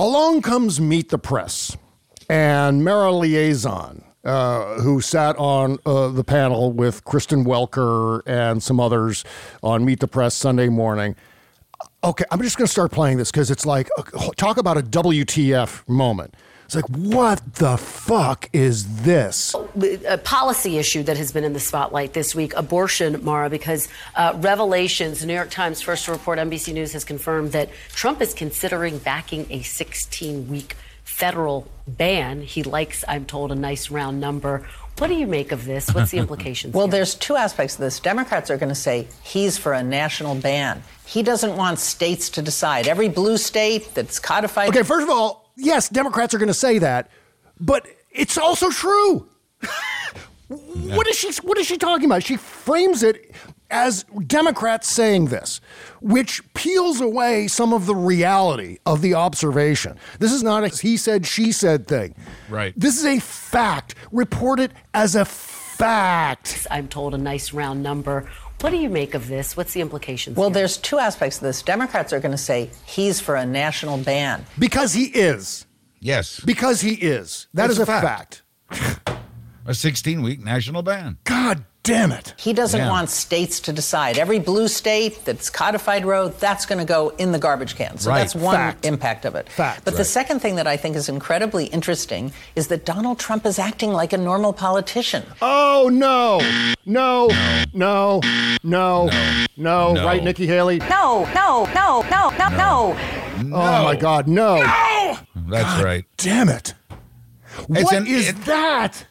Along comes Meet the Press and Mara Liasson, uh, who sat on uh, the panel with Kristen Welker and some others on Meet the Press Sunday morning. Okay, I'm just going to start playing this because it's like, uh, talk about a WTF moment. It's like, what the fuck is this? a policy issue that has been in the spotlight this week abortion, Mara, because uh, revelations, New York Times first to report, NBC News has confirmed that Trump is considering backing a 16 week federal ban. He likes, I'm told, a nice round number. What do you make of this? What's the implications? Well, there's two aspects of this. Democrats are going to say he's for a national ban. He doesn't want states to decide. Every blue state that's codified. Okay, first of all, yes, Democrats are going to say that, but it's also true. What is she what is she talking about? She frames it as Democrats saying this, which peels away some of the reality of the observation. This is not a he said she said thing. Right. This is a fact reported as a fact. I'm told a nice round number. What do you make of this? What's the implications? Well, here? there's two aspects of this. Democrats are going to say he's for a national ban. Because he is. Yes. Because he is. That That's is a a fact. fact. A 16 week national ban. God damn it. He doesn't Yeah. want states to decide. Every blue state that's codified road, that's going to go in the garbage can. So Right. that's one Fact. impact of it. Fact. But the second thing that I think is incredibly interesting is that Donald Trump is acting like a normal politician. Oh no. No. No. No. No. No. Right, Nikki Haley? No, no, no, no, no, no. Oh my God, no. No. That's right. Damn it. It's What an- is it- that?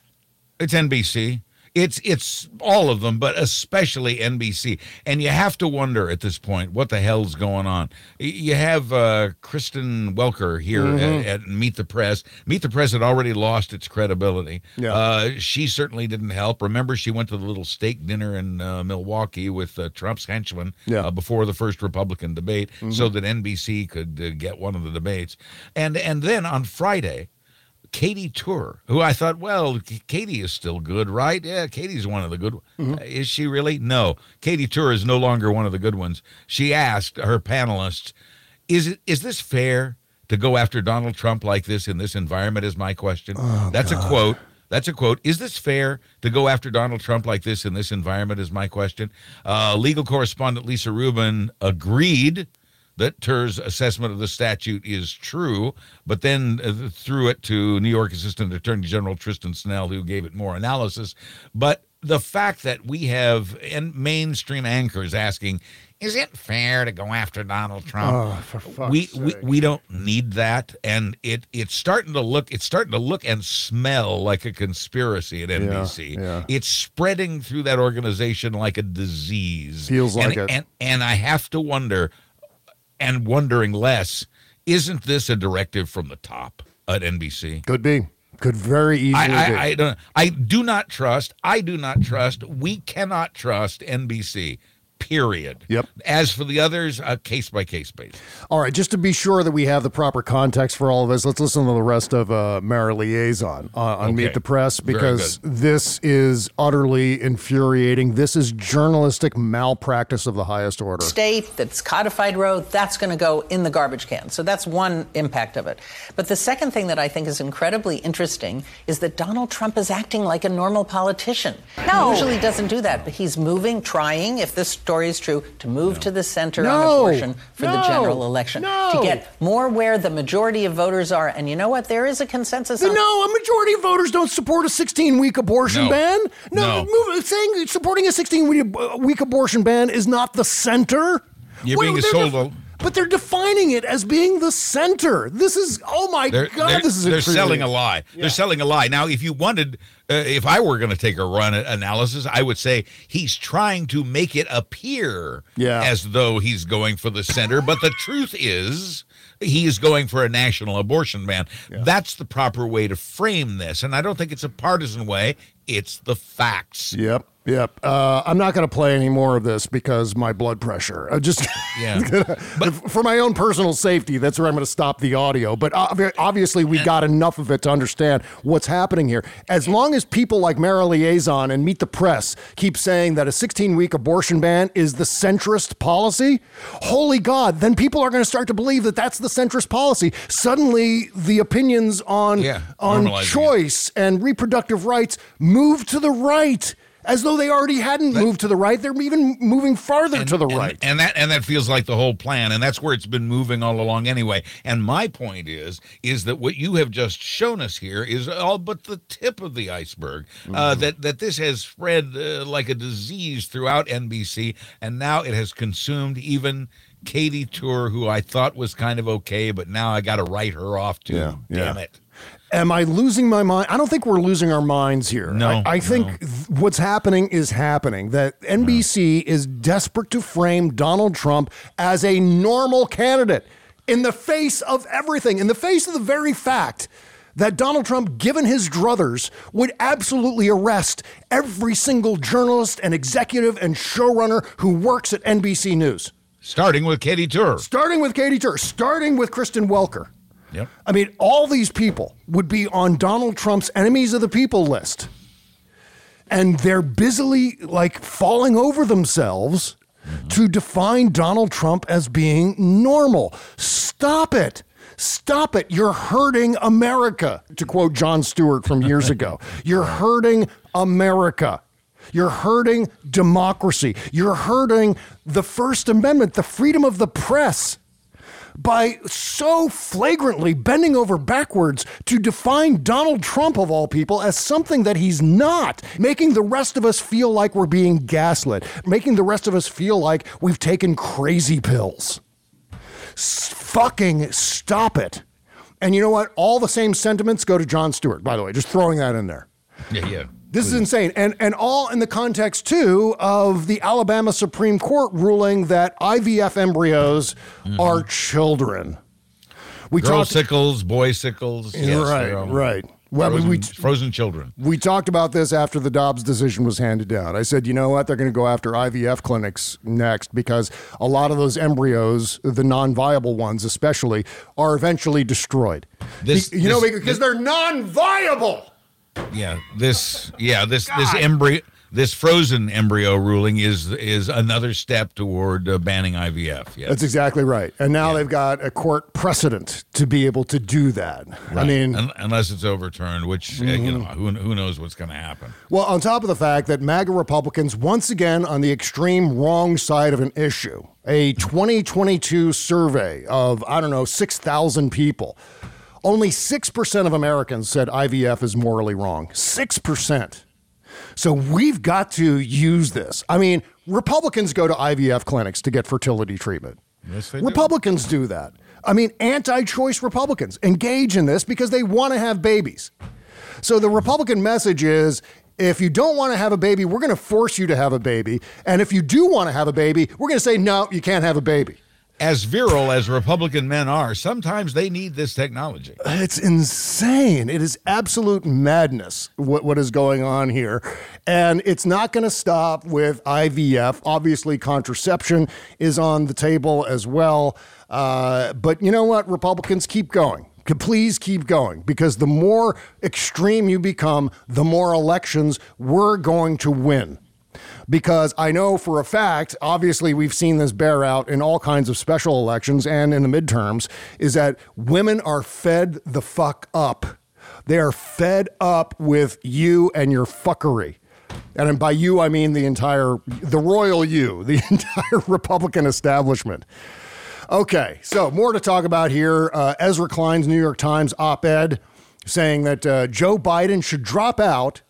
It's NBC. It's it's all of them, but especially NBC. And you have to wonder at this point what the hell's going on. You have uh, Kristen Welker here Mhm. at, at Meet the Press. Meet the Press had already lost its credibility. Yeah. Uh, she certainly didn't help. Remember, she went to the little steak dinner in uh, Milwaukee with uh, Trump's henchmen Yeah. uh, before the first Republican debate, Mhm. so that NBC could uh, get one of the debates. And and then on Friday. Katie Tur, who I thought, well, Katie is still good, right? Yeah, Katie's one of the good. Uh, is she really? No, Katie Tur is no longer one of the good ones. She asked her panelists, "Is it is this fair to go after Donald Trump like this in this environment?" Is my question. That's a quote. That's a quote. Is this fair to go after Donald Trump like this in this environment? Is my question. Uh, legal correspondent Lisa Rubin agreed that Tur's assessment of the statute is true, but then uh, threw it to New York Assistant Attorney General Tristan Snell, who gave it more analysis. But the fact that we have and mainstream anchors asking, is it fair to go after Donald Trump? Oh, we, we sake. we don't need that, and it it's starting to look it's starting to look and smell like a conspiracy at NBC. yeah. It's spreading through that organization like a disease. Feels like and, it. And and I have to wonder, and wondering less, isn't this a directive from the top at NBC? Could be. Could very easily I, be. I, I don't. I do not trust. I do not trust. We cannot trust NBC. Period. Yep. As for the others, a case by case basis. All right, just to be sure that we have the proper context for all of this, let's listen to the rest of uh, Mara Liasson uh, on Meet the Press because this is utterly infuriating. This is journalistic malpractice of the highest order. State that's codified road, that's going to go in the garbage can. So that's one impact of it. But the second thing that I think is incredibly interesting is that Donald Trump is acting like a normal politician. No. He usually doesn't do that, but he's moving, trying, if this story is true, to move to the center on abortion for the general election. No. To get more where the majority of voters are. And you know what? There is a consensus on No, a majority of voters don't support a 16 week abortion No. ban. No. move, saying supporting a 16 uh, week abortion ban is not the center. You're Wait, being they're sold def- a- but they're defining it as being the center. This is oh my They're, god, they're, this is they're selling a lie. They're selling a lie. Now, if you wanted, uh, if I were going to take a run at analysis, I would say he's trying to make it appear Yeah. as though he's going for the center. But the truth is, he is going for a national abortion ban. That's the proper way to frame this. And I don't think it's a partisan way, it's the facts. Yep, yep. Uh, I'm not going to play any more of this because my blood pressure. I just Yeah. but for my own personal safety, that's where I'm going to stop the audio. But obviously, we got enough of it to understand what's happening here. As long as people like Mara Liasson and Meet the Press keep saying that a 16 week abortion ban is the centrist policy, holy God, then people are going to start to believe that that's the centrist policy. Suddenly, the opinions on Yeah, on normalizing it. choice and reproductive rights move to the right. As though they already hadn't moved to the right, they're even moving farther to the and, right. and that and that feels like the whole plan and that's where it's been moving all along anyway and my point is is that what you have just shown us here is all but the tip of the iceberg uh, Mm-hmm. that that this has spread uh, like a disease throughout NBC and now it has consumed even Katie Tur who I thought was kind of okay but now I got to write her off too Yeah, damn yeah. it Am I losing my mind? I don't think we're losing our minds here. No, I, I think no. th- what's happening is happening. That NBC is desperate to frame Donald Trump as a normal candidate in the face of everything, in the face of the very fact that Donald Trump, given his druthers, would absolutely arrest every single journalist and executive and showrunner who works at NBC News. starting with Katie Tur Starting with Katie Tur, starting with Kristen Welker. Yep I mean, all these people would be on Donald Trump's enemies of the people list. and they're busily like falling over themselves mm-hmm. to define Donald Trump as being normal. Stop it. Stop it. You're hurting America, to quote Jon Stewart from years ago. You're hurting America. You're hurting democracy. You're hurting the First Amendment, the freedom of the press by so flagrantly bending over backwards to define Donald Trump, of all people, as something that he's not, making the rest of us feel like we're being gaslit, making the rest of us feel like we've taken crazy pills. S- fucking stop it. And you know what? All the same sentiments go to Jon Stewart, by the way, just throwing that in there. Yeah, yeah. This is insane. And and all in the context too of the Alabama Supreme Court ruling that IVF embryos mm-hmm. are children. We Girl talked sickles, boy sickles. Yes, right, right. Well, frozen, we- frozen children. we talked about this after the Dobbs decision was handed down. I said, you know what? They're going to go after IVF clinics next because a lot of those embryos, the non-viable ones especially, are eventually destroyed. This- you know, this- because they're non-viable. Yeah, this yeah this this embryo this frozen embryo ruling is is another step toward uh, banning IVF. Yes. That's exactly right. And now they've got a court precedent to be able to do that. I mean, Un- unless it's overturned, which uh, you know Mhm. who who knows what's going to happen. Well, on top of the fact that MAGA Republicans, once again on the extreme wrong side of an issue, a 2022 survey of, I don't know, 6,000 people, only 6% of Americans said IVF is morally wrong. 6%. So we've got to use this. I mean, Republicans go to IVF clinics to get fertility treatment. Yes, Republicans do that. I mean, anti choice Republicans engage in this because they want to have babies. So the Republican message is if you don't want to have a baby, we're going to force you to have a baby. And if you do want to have a baby, we're going to say, no, you can't have a baby. As virile as Republican men are, sometimes they need this technology. It's insane. It is absolute madness what, what is going on here. And it's not going to stop with IVF. Obviously, contraception is on the table as well. Uh, but you know what? Republicans keep going. Please keep going because the more extreme you become, the more elections we're going to win because I know for a fact, obviously, we've seen this bear out in all kinds of special elections and in the midterms, is that women are fed the fuck up. They are fed up with you and your fuckery. And by you, I mean the entire, the royal you, the entire Republican establishment. Okay, so more to talk about here. Uh, Ezra Klein's New York Times op ed saying that uh, Joe Biden should drop out,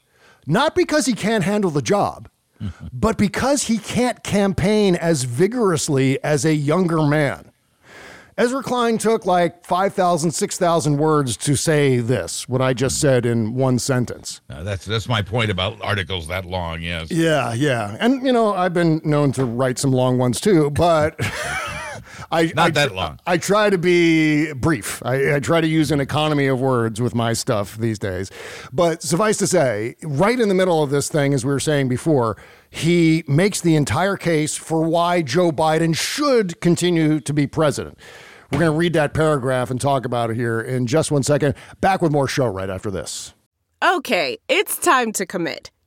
not because he can't handle the job, but because he can't campaign as vigorously as a younger man. Ezra Klein took like 5,000, 6,000 words to say this, what I just said in one sentence. Uh, that's that's my point about articles that long. Yes. Yeah, yeah. And, you know, I've been known to write some long ones too, but I. Not I, that long. I try to be brief. I, I try to use an economy of words with my stuff these days. But suffice to say, right in the middle of this thing, as we were saying before, he makes the entire case for why Joe Biden should continue to be president. We're going to read that paragraph and talk about it here in just one second. Back with more show right after this. Okay, it's time to commit.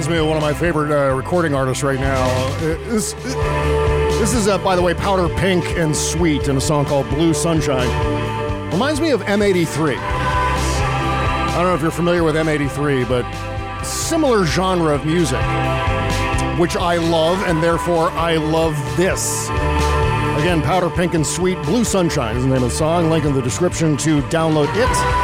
Reminds me of one of my favorite uh, recording artists right now. Uh, this, this is, uh, by the way, Powder Pink and Sweet in a song called Blue Sunshine. Reminds me of M83. I don't know if you're familiar with M83, but similar genre of music, which I love, and therefore I love this. Again, Powder Pink and Sweet Blue Sunshine is the name of the song. Link in the description to download it.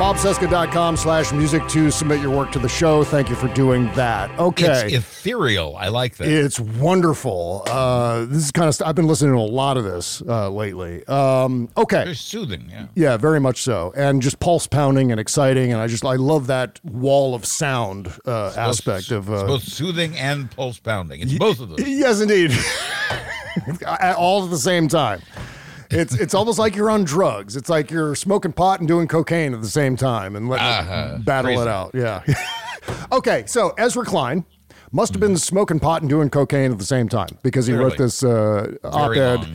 BobCesca.com slash music to submit your work to the show. Thank you for doing that. Okay. It's ethereal. I like that. It's wonderful. Uh, this is kind of, st- I've been listening to a lot of this uh, lately. Um, okay. Very soothing, yeah. Yeah, very much so. And just pulse pounding and exciting. And I just, I love that wall of sound uh, aspect of. It's Uh, both soothing and pulse pounding. It's both of them. yes, indeed. All at the same time. It's it's almost like you're on drugs. It's like you're smoking pot and doing cocaine at the same time and letting Uh-huh. battle Crazy. it out. Yeah. okay, so Ezra Klein must have been smoking pot and doing cocaine at the same time because he wrote this uh, op-ed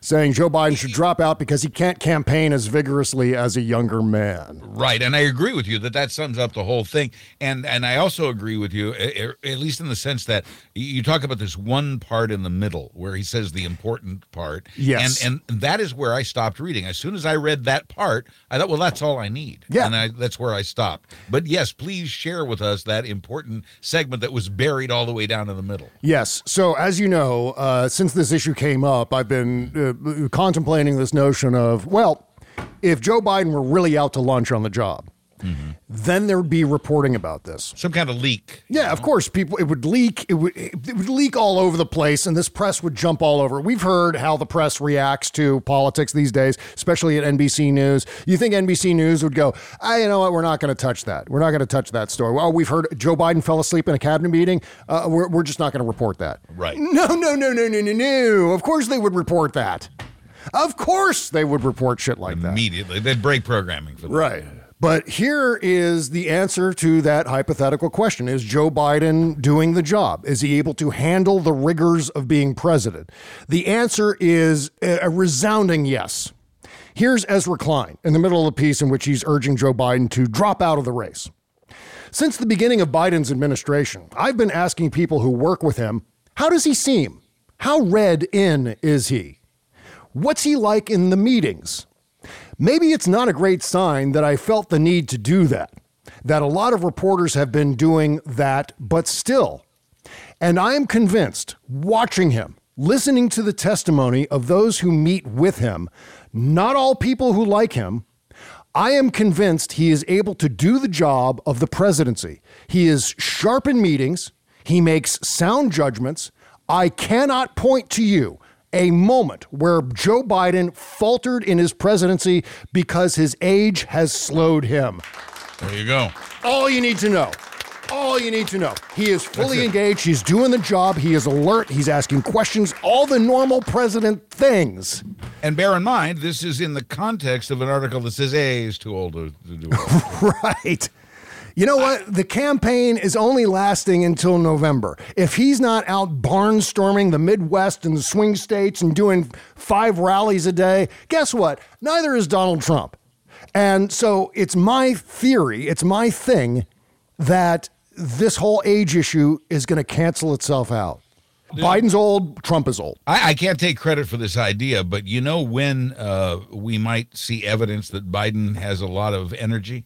saying Joe Biden should drop out because he can't campaign as vigorously as a younger man. Right, and I agree with you that that sums up the whole thing, and and I also agree with you, at least in the sense that you talk about this one part in the middle where he says the important part, Yes. and and that is where I stopped reading. As soon as I read that part, I thought, well, that's all I need, Yeah. and I, that's where I stopped. But yes, please share with us that important segment that was buried all the way down in the middle. Yes. So, as you know, uh, since this issue came up, I've been uh, contemplating this notion of, well, if Joe Biden were really out to lunch on the job, then there would be reporting about this. Some kind of leak. Yeah, of course, people it would leak. It would it would leak all over the place, and this press would jump all over. We've heard how the press reacts to politics these days, especially at NBC News. You think NBC News would go, "Ah, you know what? We're not going to touch that. We're not going to touch that story." Well, we've heard Joe Biden fell asleep in a cabinet meeting. Uh, we're we're just not going to report that. Right. No, no, no, no, no, no, no. Of course they would report that. Of course they would report shit like that. Immediately, they'd break programming for that. Right. But here is the answer to that hypothetical question Is Joe Biden doing the job? Is he able to handle the rigors of being president? The answer is a resounding yes. Here's Ezra Klein in the middle of the piece in which he's urging Joe Biden to drop out of the race. Since the beginning of Biden's administration, I've been asking people who work with him, how does he seem? How read in is he? What's he like in the meetings? Maybe it's not a great sign that I felt the need to do that, that a lot of reporters have been doing that, but still. And I am convinced, watching him, listening to the testimony of those who meet with him, not all people who like him, I am convinced he is able to do the job of the presidency. He is sharp in meetings, he makes sound judgments. I cannot point to you a moment where Joe Biden faltered in his presidency because his age has slowed him. There you go. All you need to know. All you need to know. He is fully engaged. He's doing the job. He is alert. He's asking questions. All the normal president things. And bear in mind, this is in the context of an article that says, "Hey, he's too old to, to do it." right. You know what? The campaign is only lasting until November. If he's not out barnstorming the Midwest and the swing states and doing five rallies a day, guess what? Neither is Donald Trump. And so it's my theory, it's my thing that this whole age issue is going to cancel itself out. Biden's old, Trump is old. I, I can't take credit for this idea, but you know when uh, we might see evidence that Biden has a lot of energy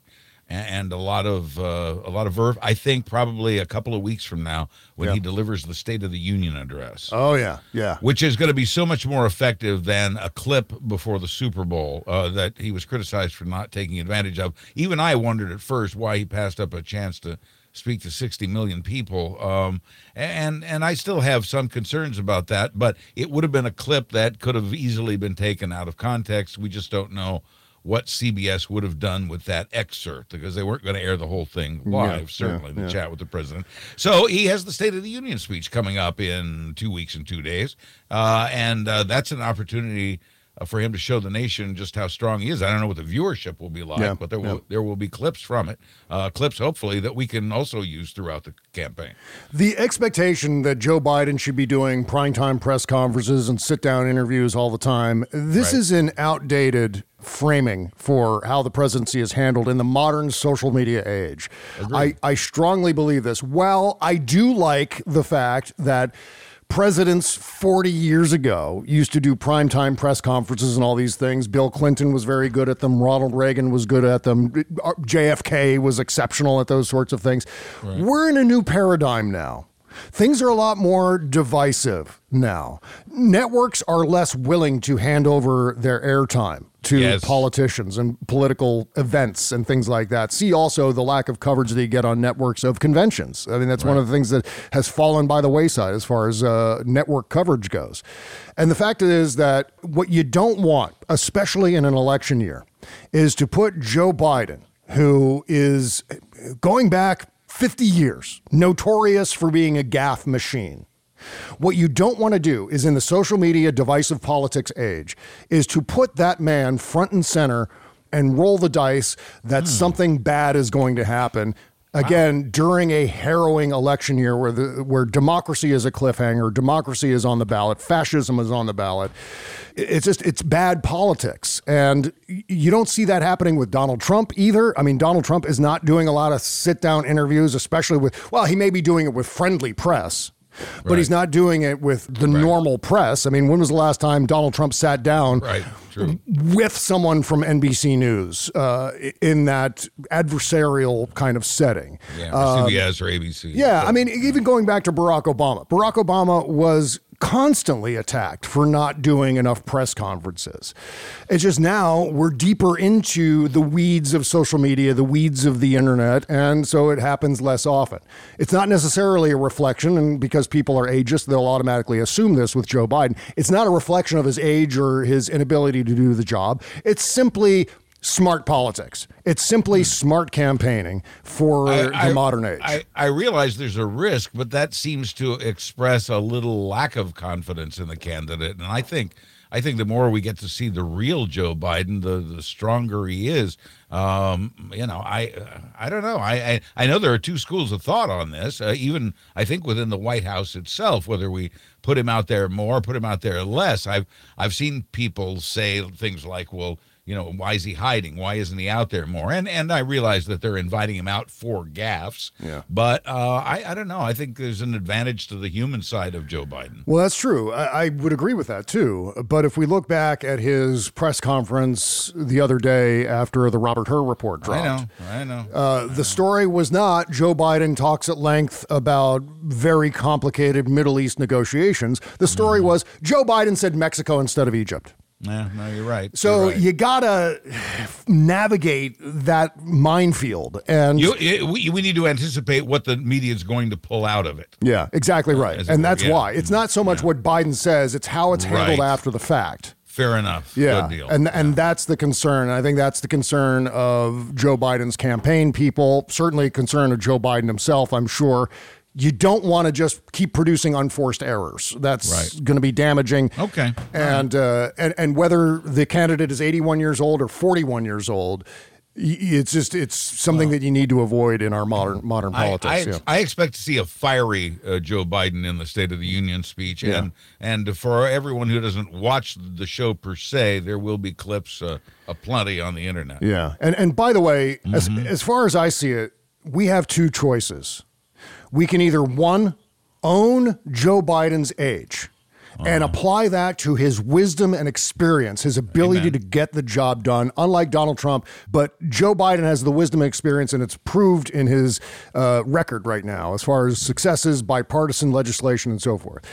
and a lot of uh, a lot of verve. I think probably a couple of weeks from now when Yeah. he delivers the State of the Union address. Oh, yeah, yeah. Which is going to be so much more effective than a clip before the Super Bowl uh, that he was criticized for not taking advantage of. Even I wondered at first why he passed up a chance to speak to 60 million people. Um, and and I still have some concerns about that, but it would have been a clip that could have easily been taken out of context. We just don't know what CBS would have done with that excerpt because they weren't going to air the whole thing live, Yeah, certainly, yeah, the yeah. chat with the president. So he has the State of the Union speech coming up in two weeks and two days. Uh, and uh, that's an opportunity uh, for him to show the nation just how strong he is. I don't know what the viewership will be like, Yeah, but there yeah. will there will be clips from it, uh, clips hopefully that we can also use throughout the campaign. The expectation that Joe Biden should be doing primetime press conferences and sit down interviews all the time, this Right. is an outdated framing for how the presidency is handled in the modern social media age. I, I strongly believe this. Well, I do like the fact that presidents 40 years ago used to do primetime press conferences and all these things. Bill Clinton was very good at them. Ronald Reagan was good at them. JFK was exceptional at those sorts of things. Right. We're in a new paradigm now. Things are a lot more divisive now. Networks are less willing to hand over their airtime to yes. politicians and political events and things like that. See also the lack of coverage that you get on networks of conventions. I mean, that's right. one of the things that has fallen by the wayside as far as uh, network coverage goes. And the fact is that what you don't want, especially in an election year, is to put Joe Biden, who is going back 50 years, notorious for being a gaffe machine. What you don't want to do is in the social media divisive politics age is to put that man front and center and roll the dice that hmm. something bad is going to happen again wow. during a harrowing election year where the where democracy is a cliffhanger democracy is on the ballot fascism is on the ballot it's just it's bad politics and you don't see that happening with Donald Trump either i mean Donald Trump is not doing a lot of sit down interviews especially with well he may be doing it with friendly press but right. he's not doing it with the right. normal press. I mean, when was the last time Donald Trump sat down right. with someone from NBC News uh, in that adversarial kind of setting? Yeah, or CBS um, or ABC. Yeah, I mean, even going back to Barack Obama, Barack Obama was constantly attacked for not doing enough press conferences. It's just now we're deeper into the weeds of social media, the weeds of the internet, and so it happens less often. It's not necessarily a reflection, and because people are ageist, they'll automatically assume this with Joe Biden. It's not a reflection of his age or his inability to do the job. It's simply smart politics. It's simply hmm. smart campaigning for I, the I, modern age. I, I realize there's a risk, but that seems to express a little lack of confidence in the candidate. And I think I think the more we get to see the real Joe Biden, the the stronger he is. Um, you know, I uh, I don't know. I, I, I know there are two schools of thought on this. Uh, even I think within the White House itself, whether we put him out there more, put him out there less. I've I've seen people say things like, "Well, you know, why is he hiding? Why isn't he out there more? And and I realize that they're inviting him out for gaffes. Yeah. But uh, I I don't know. I think there's an advantage to the human side of Joe Biden. Well, that's true. I, I would agree with that too. But if we look back at his press conference the other day after the Robert Hur report dropped, I know, I know. Uh, the story was not Joe Biden talks at length about very complicated Middle East negotiations. The story mm. was Joe Biden said Mexico instead of Egypt. Yeah, no, you're right. So you're right. you gotta navigate that minefield, and you, we, we need to anticipate what the media is going to pull out of it. Yeah, exactly uh, right, and that's yeah. why it's not so much yeah. what Biden says; it's how it's handled right. after the fact. Fair enough. Yeah, Good deal. and and that's the concern. I think that's the concern of Joe Biden's campaign people. Certainly, a concern of Joe Biden himself. I'm sure you don't want to just keep producing unforced errors. That's right. going to be damaging. Okay. And, right. uh, and and whether the candidate is 81 years old or 41 years old, it's just it's something well, that you need to avoid in our modern modern politics. I, I, yeah. I expect to see a fiery uh, Joe Biden in the State of the Union speech, yeah. and and for everyone who doesn't watch the show per se, there will be clips uh, aplenty on the internet. Yeah, and and by the way, mm-hmm. as as far as I see it, we have two choices we can either one, own Joe Biden's age and uh-huh. apply that to his wisdom and experience, his ability Amen. to get the job done, unlike Donald Trump. But Joe Biden has the wisdom and experience, and it's proved in his uh, record right now as far as successes, bipartisan legislation, and so forth.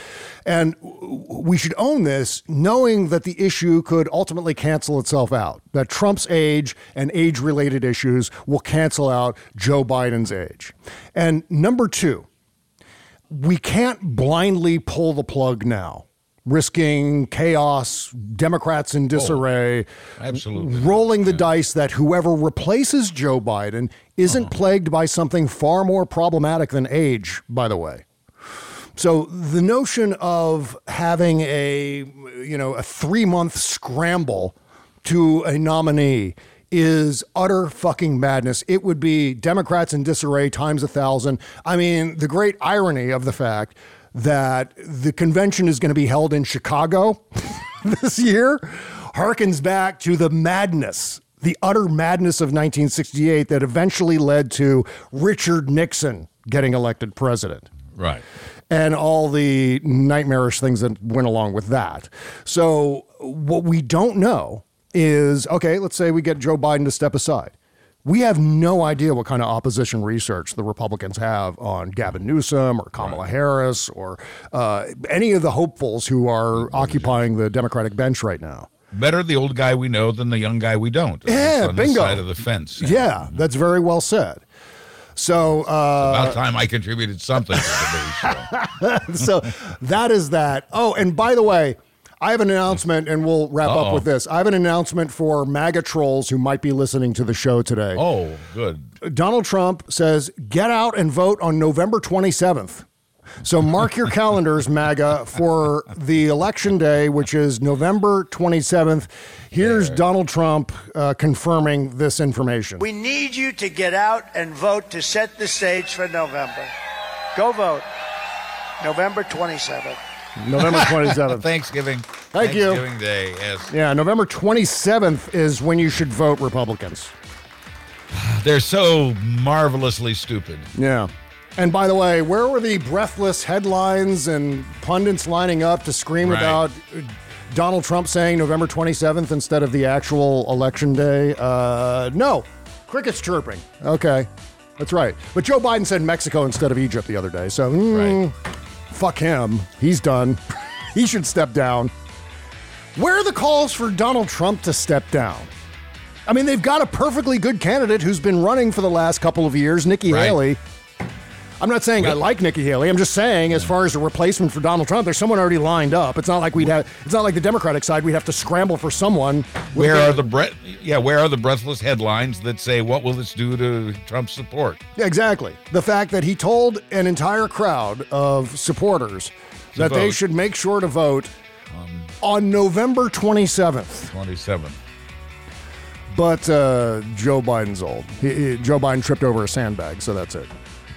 And we should own this, knowing that the issue could ultimately cancel itself out, that Trump's age and age related issues will cancel out Joe Biden's age. And number two, we can't blindly pull the plug now risking chaos, Democrats in disarray, oh, absolutely, rolling the yeah. dice that whoever replaces Joe Biden isn't uh-huh. plagued by something far more problematic than age, by the way. So the notion of having a you know a 3-month scramble to a nominee is utter fucking madness. It would be Democrats in disarray times a thousand. I mean, the great irony of the fact that the convention is going to be held in Chicago this year. harkens back to the madness, the utter madness of 1968 that eventually led to Richard Nixon getting elected president Right. and all the nightmarish things that went along with that. So, what we don't know is okay, let's say we get Joe Biden to step aside. We have no idea what kind of opposition research the Republicans have on Gavin Newsom or Kamala Harris or uh, any of the hopefuls who are occupying the Democratic bench right now. Better the old guy we know than the young guy we don't. Yeah, least on this bingo. side of the fence. Yeah, that's very well said. So, uh, About time I contributed something to today's show. so that is that. Oh, and by the way, I have an announcement, and we'll wrap Uh-oh. up with this. I have an announcement for MAGA trolls who might be listening to the show today. Oh, good. Donald Trump says, get out and vote on November 27th. So mark your calendars, MAGA, for the election day, which is November 27th. Here's Donald Trump uh, confirming this information. We need you to get out and vote to set the stage for November. Go vote. November 27th. November 27th. Thanksgiving. Thank you. Thanksgiving Day, yes. Yeah, November 27th is when you should vote Republicans. They're so marvelously stupid. Yeah. And by the way, where were the breathless headlines and pundits lining up to scream Right. about Donald Trump saying November 27th instead of the actual election day? Uh, no. Crickets chirping. Okay. That's right. But Joe Biden said Mexico instead of Egypt the other day. So, mm, fuck him. He's done. he should step down. Where are the calls for Donald Trump to step down? I mean, they've got a perfectly good candidate who's been running for the last couple of years, Nikki Right. Haley. I'm not saying I like Nikki Haley. I'm just saying, as far as a replacement for Donald Trump, there's someone already lined up. It's not like we'd have. It's not like the Democratic side. We'd have to scramble for someone. Where are the breath? Yeah, where are the breathless headlines that say what will this do to Trump's support? Yeah, exactly. The fact that he told an entire crowd of supporters To that they vote. should make sure to vote on November 27th. Twenty-seven. But uh, Joe Biden's old. He, he- Joe Biden tripped over a sandbag, so that's it.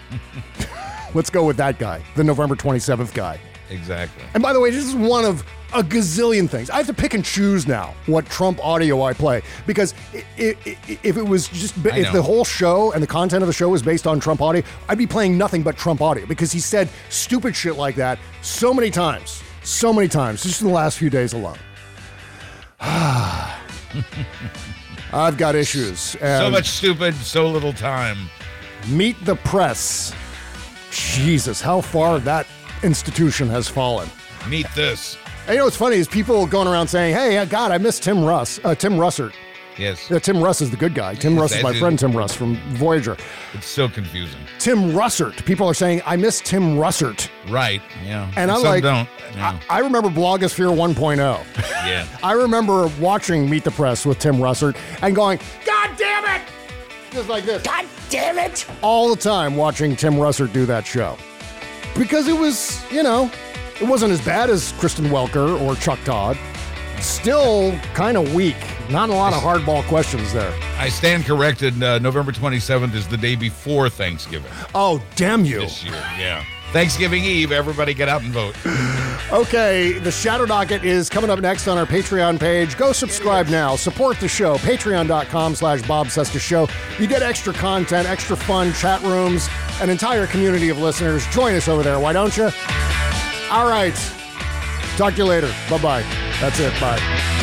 Let's go with that guy, the November 27th guy. Exactly. And by the way, this is one of a gazillion things. I have to pick and choose now what Trump audio I play because i i i- if it was just if the whole show and the content of the show was based on Trump audio, I'd be playing nothing but Trump audio because he said stupid shit like that so many times, so many times just in the last few days alone. I've got issues. so much stupid, so little time. Meet the press. Jesus, how far that institution has fallen. Meet this. And you know what's funny is people going around saying, "Hey, God, I miss Tim Russ, uh, Tim Russert." Yes. Yeah, Tim Russ is the good guy. Tim Russ is my it. friend Tim Russ from Voyager. It's so confusing. Tim Russert. People are saying, "I miss Tim Russert," Right. Yeah. and I'm Some like, don't. Yeah. I, I remember Blogosphere 1.0. yeah. I remember watching Meet the Press with Tim Russert and going, "God damn it!" Just like this. God damn it! All the time watching Tim Russert do that show. Because it was, you know, it wasn't as bad as Kristen Welker or Chuck Todd. Still kind of weak. Not a lot of hardball questions there. I stand corrected. Uh, November 27th is the day before Thanksgiving Oh, damn you. this year. Yeah. Thanksgiving Eve, everybody get out and vote. Okay, the Shadow Docket is coming up next on our Patreon page. Go subscribe now. Support the show. Patreon.com slash Bob Cesca Show. You get extra content, extra fun, chat rooms, an entire community of listeners. Join us over there, why don't you? All right. Talk to you later. Bye bye. That's it. Bye.